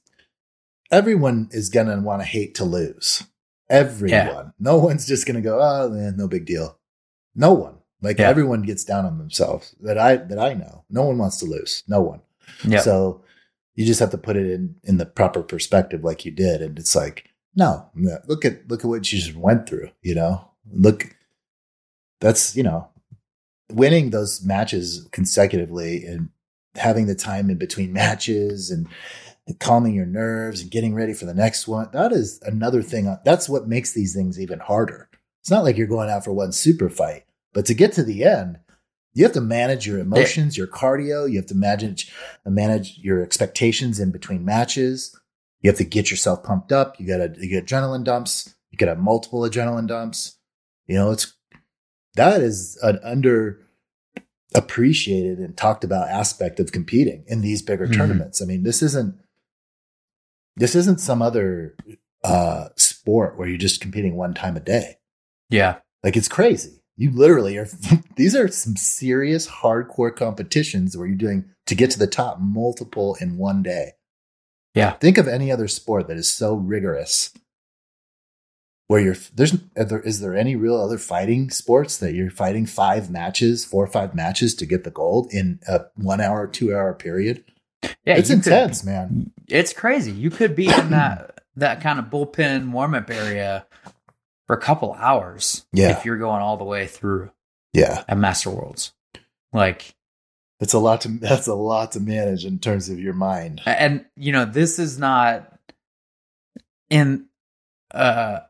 everyone is gonna want to hate to lose. Everyone. No one's just gonna go, oh man, no big deal. No one. Like Yeah. everyone gets down on themselves. That I that I know. No one wants to lose. No one. Yeah, So you just have to put it in in the proper perspective, like you did, and it's like, no, no, look at look at what you just went through. You know, look, that's you know, winning those matches consecutively and having the time in between *laughs* matches and calming your nerves and getting ready for the next one. That is another thing. Uh, that's what makes these things even harder. It's not like you're going out for one super fight, but to get to the end, You have to manage your emotions, your cardio. You have to manage manage your expectations in between matches. You have to get yourself pumped up. You got to get adrenaline dumps. You could have multiple adrenaline dumps. You know, it's that is an under appreciated and talked about aspect of competing in these bigger Mhm. tournaments. I mean, this isn't this isn't some other uh sport where you're just competing one time a day. Yeah. Like it's crazy. You literally are *laughs* these are some serious hardcore competitions where you're doing to get to the top multiple in one day. Yeah. Think of any other sport that is so rigorous where you're there's there, is there any real other fighting sports that you're fighting five matches, four or five matches to get the gold in a one hour, two hour period? Yeah. it's you could- intense, man. it's crazy. You could be in that *coughs* that kind of bullpen warm up area for a couple hours Yeah. if you're going all the way through Yeah. at Master Worlds. Like It's a lot to *laughs* that's a lot to manage in terms of your mind. and you know, this is not in uh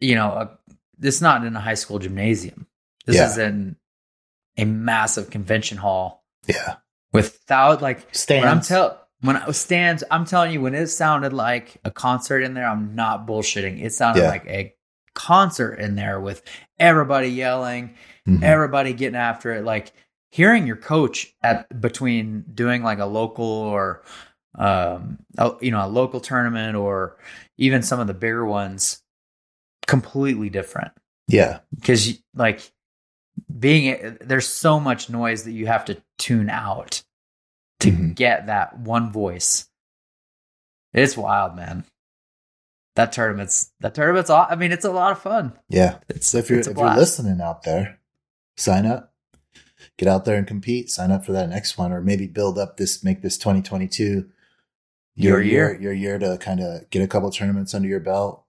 you know, a, this is not in a high school gymnasium. This Yeah. is in a massive convention hall Yeah. with thou like Stands. when I'm tell when I stands, I'm telling you, when it sounded like a concert in there, I'm not bullshitting. It sounded Yeah. like a concert in there with everybody yelling, Mhm. everybody getting after it. Like hearing your coach at between doing like a local or um a, you know a local tournament or even some of the bigger ones, completely different yeah. because like being there's so much noise that you have to tune out to Mhm. get that one voice it's wild man that tournament's that tournament's i mean it's a lot of fun Yeah. it's So if you're if you're listening out there, sign up. Get out there and compete. Sign up for that next one, or maybe build up this, make this 2022 your, Your year. year, your year to kind of get a couple tournaments under your belt.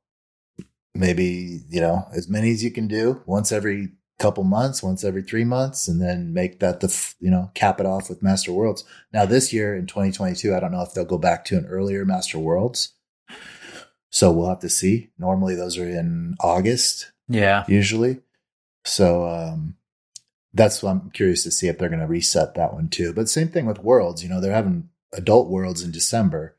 Maybe you know as many as you can do once every couple months, once every three months, and then make that the you know cap it off with Master Worlds. Now this year in 2022, I don't know if they'll go back to an earlier Master Worlds. So we'll have to see. Normally those are in August yeah usually. So um, that's what I'm curious to see if they're going to reset that one too. But same thing with Worlds. You know, they're having adult Worlds in December,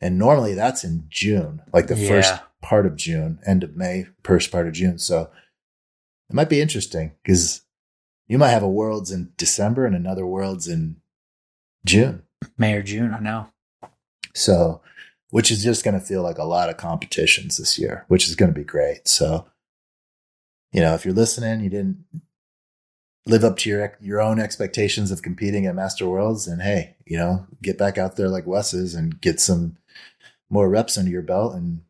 and normally that's in June, like the Yeah. first part of June, end of May, first part of June. So it might be interesting because you might have a Worlds in December and another Worlds in June. may or june i know So, which is just going to feel like a lot of competitions this year, which is going to be great. So, you know, if you're listening, you didn't live up to your your own expectations of competing at Master Worlds, and hey, you know, get back out there like Wes is and get some more reps under your belt and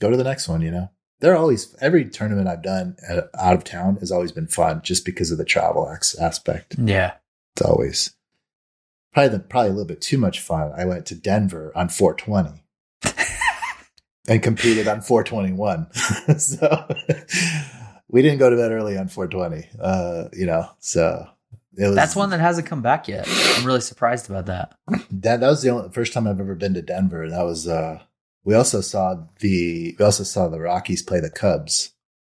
go to the next one. You know, they're always every tournament I've done out of town has always been fun, just because of the travel aspect. yeah It's always probably the, probably a little bit too much fun. I went to Denver on 420 *laughs* and competed on 421. *laughs* so we didn't go to bed early on 420. Uh, you know, so it was that's one that hasn't come back yet i'm really surprised about that that that was the only first time I've ever been to Denver. That was uh we also saw the we also saw the Rockies play the Cubs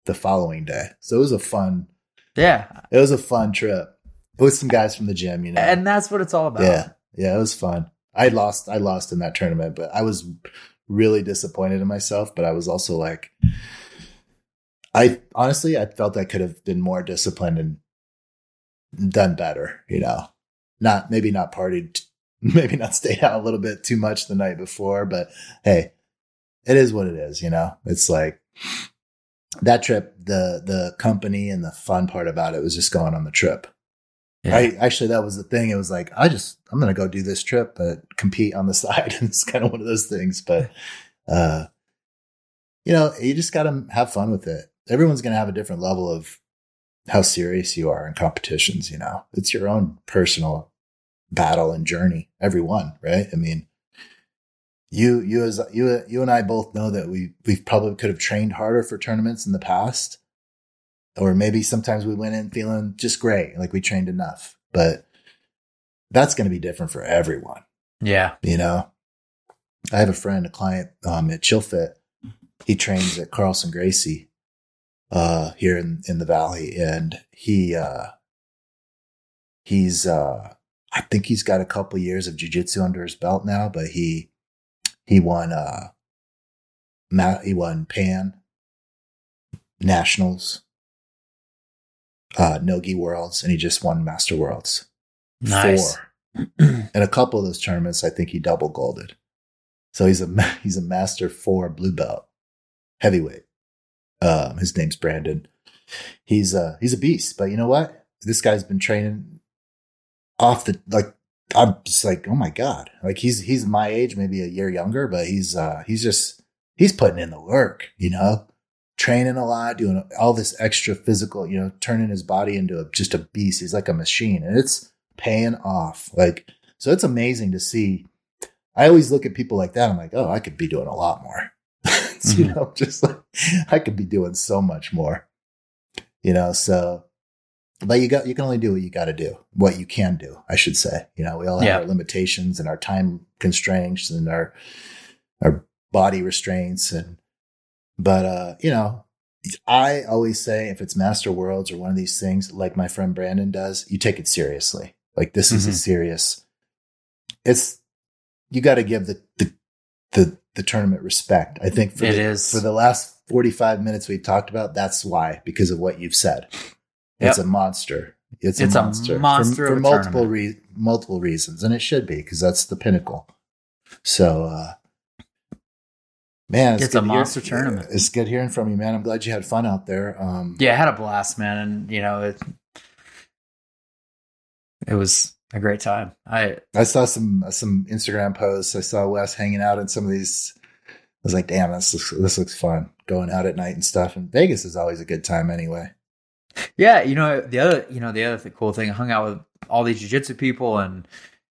the following day. So it was a fun yeah it was a fun trip. With some guys from the gym, you know. and that's what it's all about Yeah, yeah, it was fun. I lost, I lost in that tournament, but I was really disappointed in myself. But I was also like, I honestly, I felt I could have been more disciplined and done better. You know, not maybe not partied, *laughs* maybe not stayed out a little bit too much the night before. But hey, it is what it is. You know, it's like that trip. The the company and the fun part about it was just going on the trip. Yeah. I actually that was the thing. It was like I just I'm gonna go do this trip, but compete on the *laughs* side. And it's kind of one of those things. But uh, you know, you just gotta have fun with it. Everyone's gonna have a different level of how serious you are in competitions. You know, it's your own personal battle and journey. Everyone, right? I mean, you you as you you and I both know that we we probably could have trained harder for tournaments in the past or maybe sometimes we went in feeling just great, like we trained enough. But that's going to be different for everyone, yeah you know. I have a friend, a client um, at ChillFit. He trains at Carlson Gracie uh, here in in the valley, and he uh, he's uh I think he's got a couple years of jujitsu under his belt now, but he he won uh ma- he won Pan Nationals, uh Nogi Worlds, and he just won Master Worlds. Nice. Four. *clears throat* and a couple of those tournaments, I think he double golded. So he's a *laughs* he's a master four blue belt, heavyweight. Um, his name's Brandon. He's uh he's a beast. But you know what? This guy's been training off the like. I'm just like, oh my god! Like he's he's my age, maybe a year younger, but he's uh he's just he's putting in the work. You know, training a lot, doing all this extra physical. You know, turning his body into a, just a beast. He's like a machine, and it's paying off. Like so, it's amazing to see I always look at people like that. I'm like, oh, I could be doing a lot more. *laughs* mm-hmm. You know, just like I could be doing so much more. You know, so but you got you can only do what you got to do, what you can do, I should say. You know, we all have yeah. our limitations and our time constraints and our our body restraints and but uh, you know, I always say if it's Master Worlds or one of these things, like my friend Brandon does, you take it seriously. Like this mm-hmm. is a mm-hmm. serious. It's you got to give the, the, the the tournament respect. I think for it the, is. for the last 45 minutes we talked about, that's why, because of what you've said. Yep. It's a monster. It's, it's a monster, a monster for, for multiple re- multiple reasons, and it should be because that's the pinnacle. So, uh, man, it's, it's a monster hear, tournament. It's good hearing from you, man. I'm glad you had fun out there. Um, yeah, I had a blast, man, and you know, it, it was a great time. I I saw some some Instagram posts. I saw Wes hanging out in some of these. I was like, damn, this looks, this looks fun. Going out at night and stuff. And Vegas is always a good time anyway. Yeah, you know the other you know the other th- cool thing. I hung out with all these jujitsu people and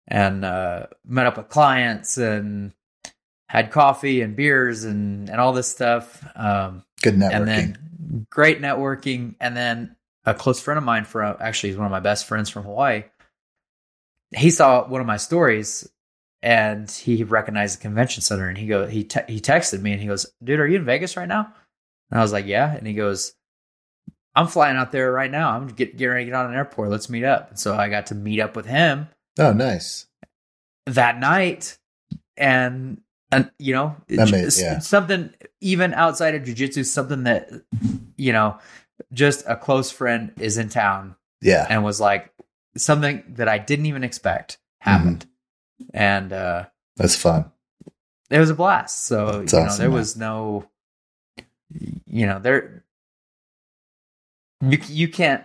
and uh, met up with clients and had coffee and beers and and all this stuff. Um, good networking. And then great networking. And then a close friend of mine from actually he's one of my best friends from Hawaii he saw one of my stories and he recognized the convention center and he go he te- he texted me and he goes, "Dude, are you in Vegas right now?" And I was like, "Yeah." And he goes, "I'm flying out there right now. I'm get, getting ready to get on an airport. Let's meet up." And so I got to meet up with him. Oh, nice. That night, and and you know, made, yeah. something even outside of jujitsu, something that you know, just a close friend is in town. Yeah, and was like, something that I didn't even expect happened. Mm-hmm. And uh that's fun. It was a blast. So, that's you know, there man. was no you know, there you you can't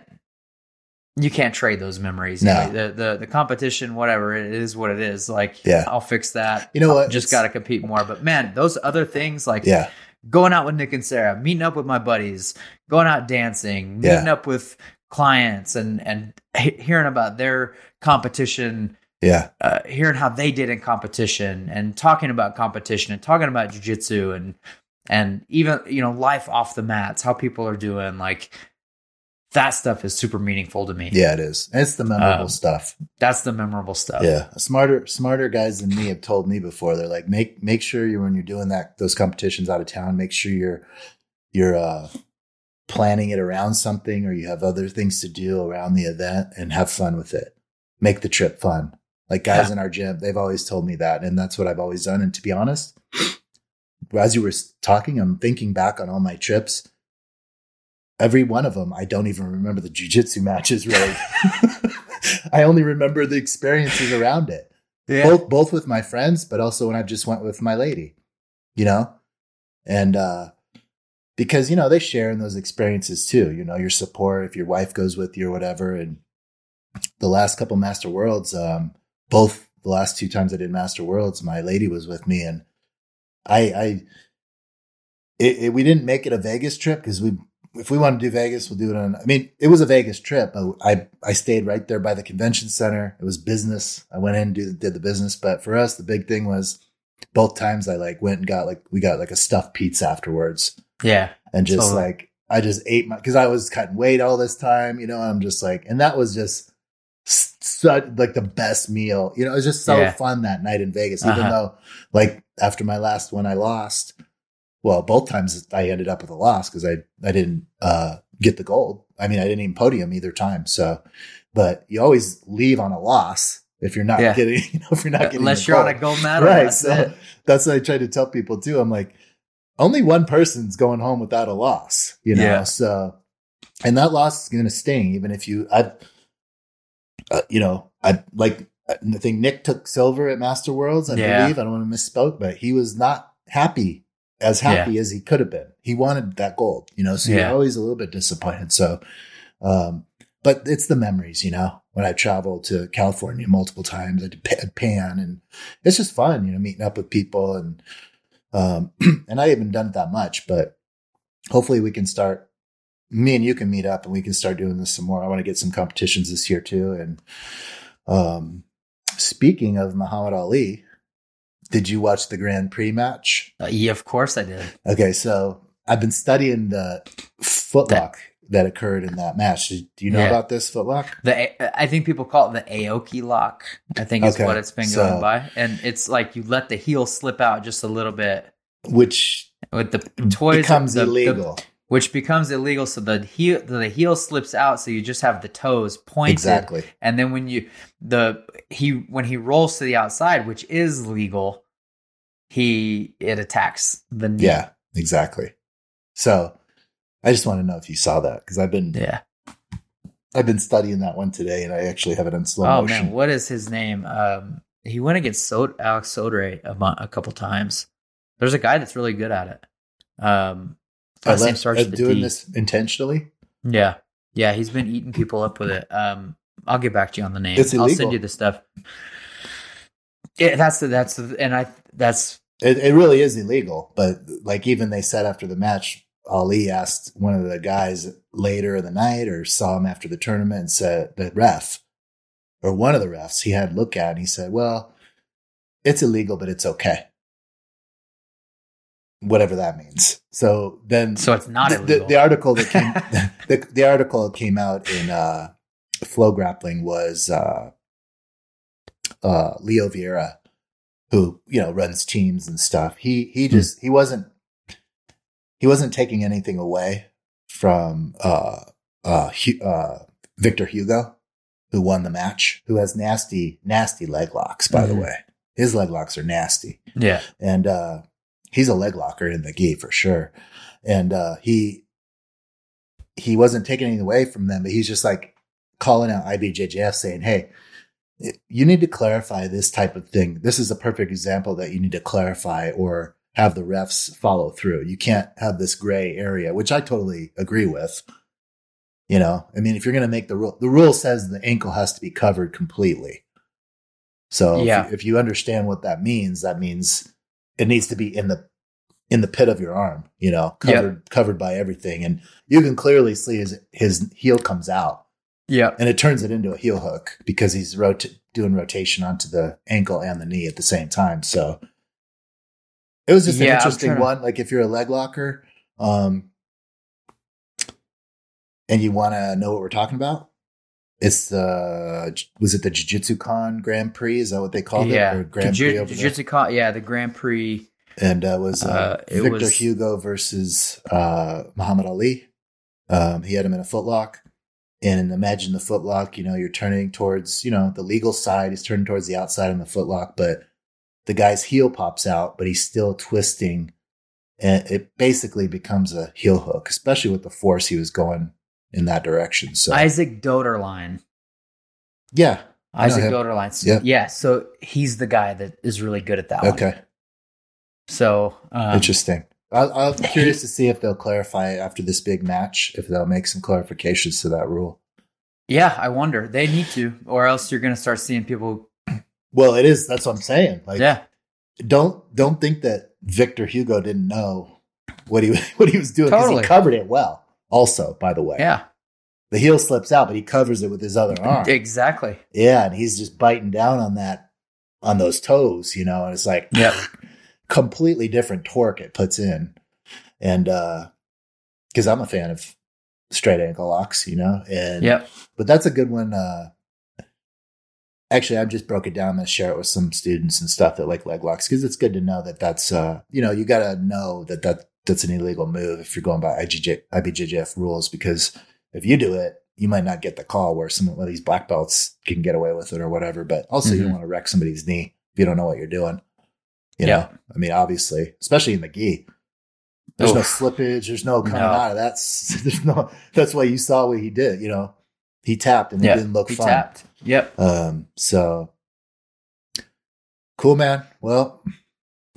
you can't trade those memories. No. The, the the competition, whatever it is, what it is. Like, yeah, I'll fix that. You know what? Just got to compete more. But man, those other things, like, yeah, going out with Nick and Sarah, meeting up with my buddies, going out dancing, meeting yeah. up with clients and and hearing about their competition yeah. uh, hearing how they did in competition and talking about competition and talking about jiu-jitsu and and even you know life off the mats how people are doing like that stuff is super meaningful to me. Yeah it is. It's the memorable um, stuff. that's the memorable stuff. Yeah. Smarter smarter guys than me have told me before. They're like make make sure you when you're doing that those competitions out of town make sure you're you're uh planning it around something or you have other things to do around the event and have fun with it. Make the trip fun. Like guys yeah. in our gym, they've always told me that. And that's what I've always done. And to be honest, *sniffs* as you were talking, I'm thinking back on all my trips. Every one of them, I don't even remember the jujitsu matches really. *laughs* *laughs* I only remember the experiences around it. Yeah. Both both with my friends, but also when I just went with my lady, you know? And uh because you know they share in those experiences too you know your support if your wife goes with you or whatever. And the last couple master worlds um both the last two times i did master worlds my lady was with me and i i it, it, we didn't make it a vegas trip because we if we want to do vegas we'll do it on i mean it was a vegas trip but i i stayed right there by the convention center. It was business. I went in and do, did the business. But for us the big thing was both times i like went and got like we got like a stuffed pizza afterwards yeah. And just totally. like, I just ate my, cause I was cutting weight all this time, you know, I'm just like, and that was just such like the best meal. You know, it was just so yeah. fun that night in Vegas, even uh-huh. though like after my last one, I lost. Well, both times I ended up with a loss because I, I didn't, uh, get the gold. I mean, I didn't even podium either time. So, but you always leave on a loss if you're not Yeah. getting, *laughs* you know, if you're not getting Unless you're on a gold medal. right. That's So it. that's what I try to tell people too. I'm like, only one person's going home without a loss, you know? Yeah. So, and that loss is going to sting, even if you, I, uh, you know, I like, I think Nick took silver at Master Worlds, I Yeah. believe. I don't want to misspoke, but he was not happy, as happy as he could have been. He wanted that gold, you know, so Yeah. you're always a little bit disappointed. So, um, but it's the memories, you know, when I traveled to California multiple times, I did Pan and it's just fun, you know, meeting up with people and, um, *clears throat* and I haven't done it that much, but hopefully we can start, me and you can meet up and we can start doing this some more. I want to get some competitions this year too. And, um, speaking of Mahamed Aly, did you watch the Grand Prix match? Uh, yeah, of course I did. Okay, so I've been studying the footlock that occurred in that match. Do you know Yeah. about this footlock? The I think people call it the Aoki lock. I think is Okay, what it's been so- going by, and it's like you let the heel slip out just a little bit Which with the toys. becomes the- the- illegal. which becomes illegal. So the heel the heel slips out, so you just have the toes pointed. exactly. And then when you the he when he rolls to the outside, which is legal, he it attacks the knee. Yeah, exactly. So I just want to know if you saw that because I've been Yeah. I've been studying that one today and I actually have it in slow Oh motion. man, what is his name? Um, he went against Sod- Alex Sodre a, a couple times. There's a guy that's really good at it. Um, I last name left- starts I'm doing D. this intentionally. Yeah, yeah, he's been eating people up with it. Um, I'll get back to you on the name. It's I'll send you the stuff. Yeah, that's the that's the and I that's It, it really is illegal, but like even they said after the match, Aly asked one of the guys later in the night or saw him after the tournament and said the ref or one of the refs he had look at and he said, "Well, it's illegal, but it's okay." Whatever that means. So then, so it's not the, illegal. the, the article that came *laughs* the, the article that came out in uh, FloGrappling was uh, uh, Leo Vieira, who you know runs teams and stuff. He Hmm. he just he wasn't he wasn't taking anything away from uh, uh, uh, Victor Hugo, who won the match, who has nasty nasty leg locks. By the Mhm. way, his leg locks are nasty yeah, and uh, he's a leg locker in the gi for sure. And uh, he he wasn't taking anything away from them, but he's just like calling out IBJJF, saying, "Hey, you need to clarify this type of thing. This is a perfect example that you need to clarify or have the refs follow through. You can't have this gray area, which I totally agree with." You know, I mean, if you're going to make the rule, the rule says the ankle has to be covered completely. So Yeah. if, you, if you understand what that means, that means it needs to be in the in the pit of your arm, you know, covered covered by everything, and you can clearly see his his heel comes out, yeah, and it turns it into a heel hook because he's rota- doing rotation onto the ankle and the knee at the same time. So it was just Yeah, an interesting trying to- one. Like if you're a leg locker, um, and you want to know what we're talking about, it's the was it the Jiu Jitsu Con Grand Prix? Is that what they called yeah. it? Grand Jiu-? Jiu-Jitsu con- yeah, the Grand Prix. and uh, was uh, Uh, Victor was- Hugo versus uh, Mahamed Aly. Um, he had him in a footlock, and imagine the footlock. You know, you're turning towards you know the legal side. He's turning towards the outside in the footlock, but the guy's heel pops out, but he's still twisting, and it basically becomes a heel hook, especially with the force he was going in that direction. So Isaac Doederlein. yeah, Isaac. Doederlein. So- Yep. Yeah, so he's the guy that is really good at that one. okay, So um, interesting. I'll, I'm *laughs* curious to see if they'll clarify after this big match if they'll make some clarifications to that rule. Yeah, I wonder. They need to, or else you're going to start seeing people. Well, it is. That's what I'm saying. Like, yeah, don't don't think that Victor Hugo didn't know what he *laughs* what he was doing because Totally. he covered it well. Also, by the way, yeah, the heel slips out, but he covers it with his other arm. *laughs* exactly. Yeah, and he's just biting down on that on those toes, you know, and it's like Yep. *laughs* completely different torque it puts in. And uh because I'm a fan of straight ankle locks, you know, and Yep. but that's a good one. Uh, actually, I've just broke it down. To share it with some students and stuff that like leg locks because it's good to know that that's, uh, you know, you got to know that, that that's an illegal move if you're going by IGJ, IBJJF rules because if you do it, you might not get the call where some of these black belts can get away with it or whatever. But also, you don't want to wreck somebody's knee if you don't know what you're doing. You Yeah. know, I mean, obviously, especially in the gi, there's no slippage. There's no coming No. out of that's. *laughs* There's no. That's why you saw what he did. You know, he tapped and it Yeah, didn't look he fun. tapped. Yep. Um. So cool, man. Well,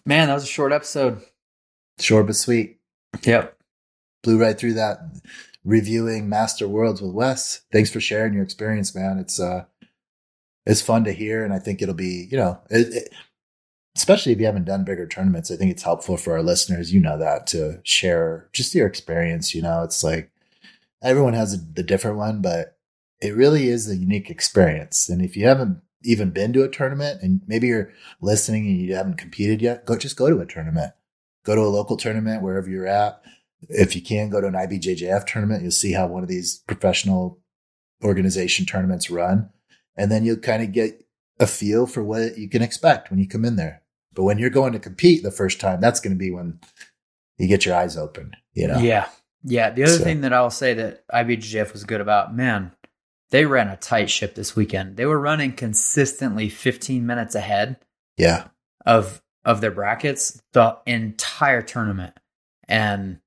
Man, that was a short episode. short but sweet. Yep. Blew right through that. Reviewing Master Worlds with Wes. Thanks for sharing your experience, man. It's uh, it's fun to hear, and I think it'll be you know, it, it, especially if you haven't done bigger tournaments. I think it's helpful for our listeners. You know that to share just your experience. You know, it's like everyone has a, the different one, but it really is a unique experience. And if you haven't even been to a tournament, and maybe you're listening and you haven't competed yet, go just go to a tournament. Go to a local tournament wherever you're at. If you can, go to an IBJJF tournament. You'll see how one of these professional organization tournaments run, and then you'll kind of get a feel for what you can expect when you come in there. But when you're going to compete the first time, that's going to be when you get your eyes open. You know, Yeah. Yeah. The other So- thing that I'll say that IBJJF was good about, man, they ran a tight ship this weekend. They were running consistently 15 minutes ahead yeah, of of their brackets the entire tournament. And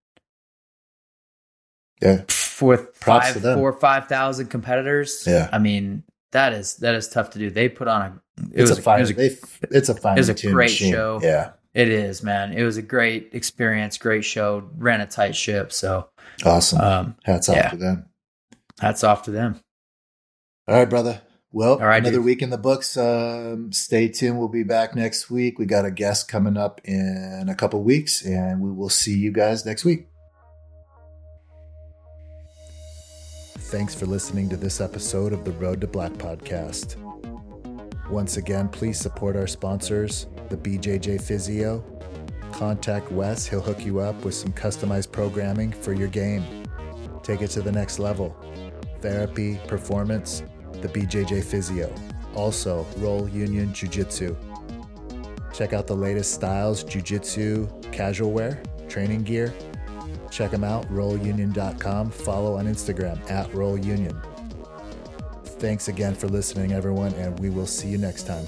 yeah. for Props five, four, five thousand competitors, Yeah. I mean, that is that is tough to do. They put on a it It's was a fine. it was a, they, it's a fine. it was a great machine. show. Yeah, it is, man. It was a great experience, great show, ran a tight ship. So awesome. um Hats off yeah. to them. hats off to them. All right, brother. Well, All right, another dude. week in the books. Um, stay tuned. We'll be back next week. We got a guest coming up in a couple weeks, and we will see you guys next week. Thanks for listening to this episode of the Road to Black podcast. Once again, please support our sponsors, the BJJ Physio. Contact Wes, he'll hook you up with some customized programming for your game. Take it to the next level. Therapy, performance, the BJJ Physio. Also, Roll Union Jiu Jitsu. Check out the latest styles, Jiu Jitsu, casual wear, training gear. Check them out, rollunion.com. Follow on Instagram at rollunion. Thanks again for listening, everyone, and we will see you next time.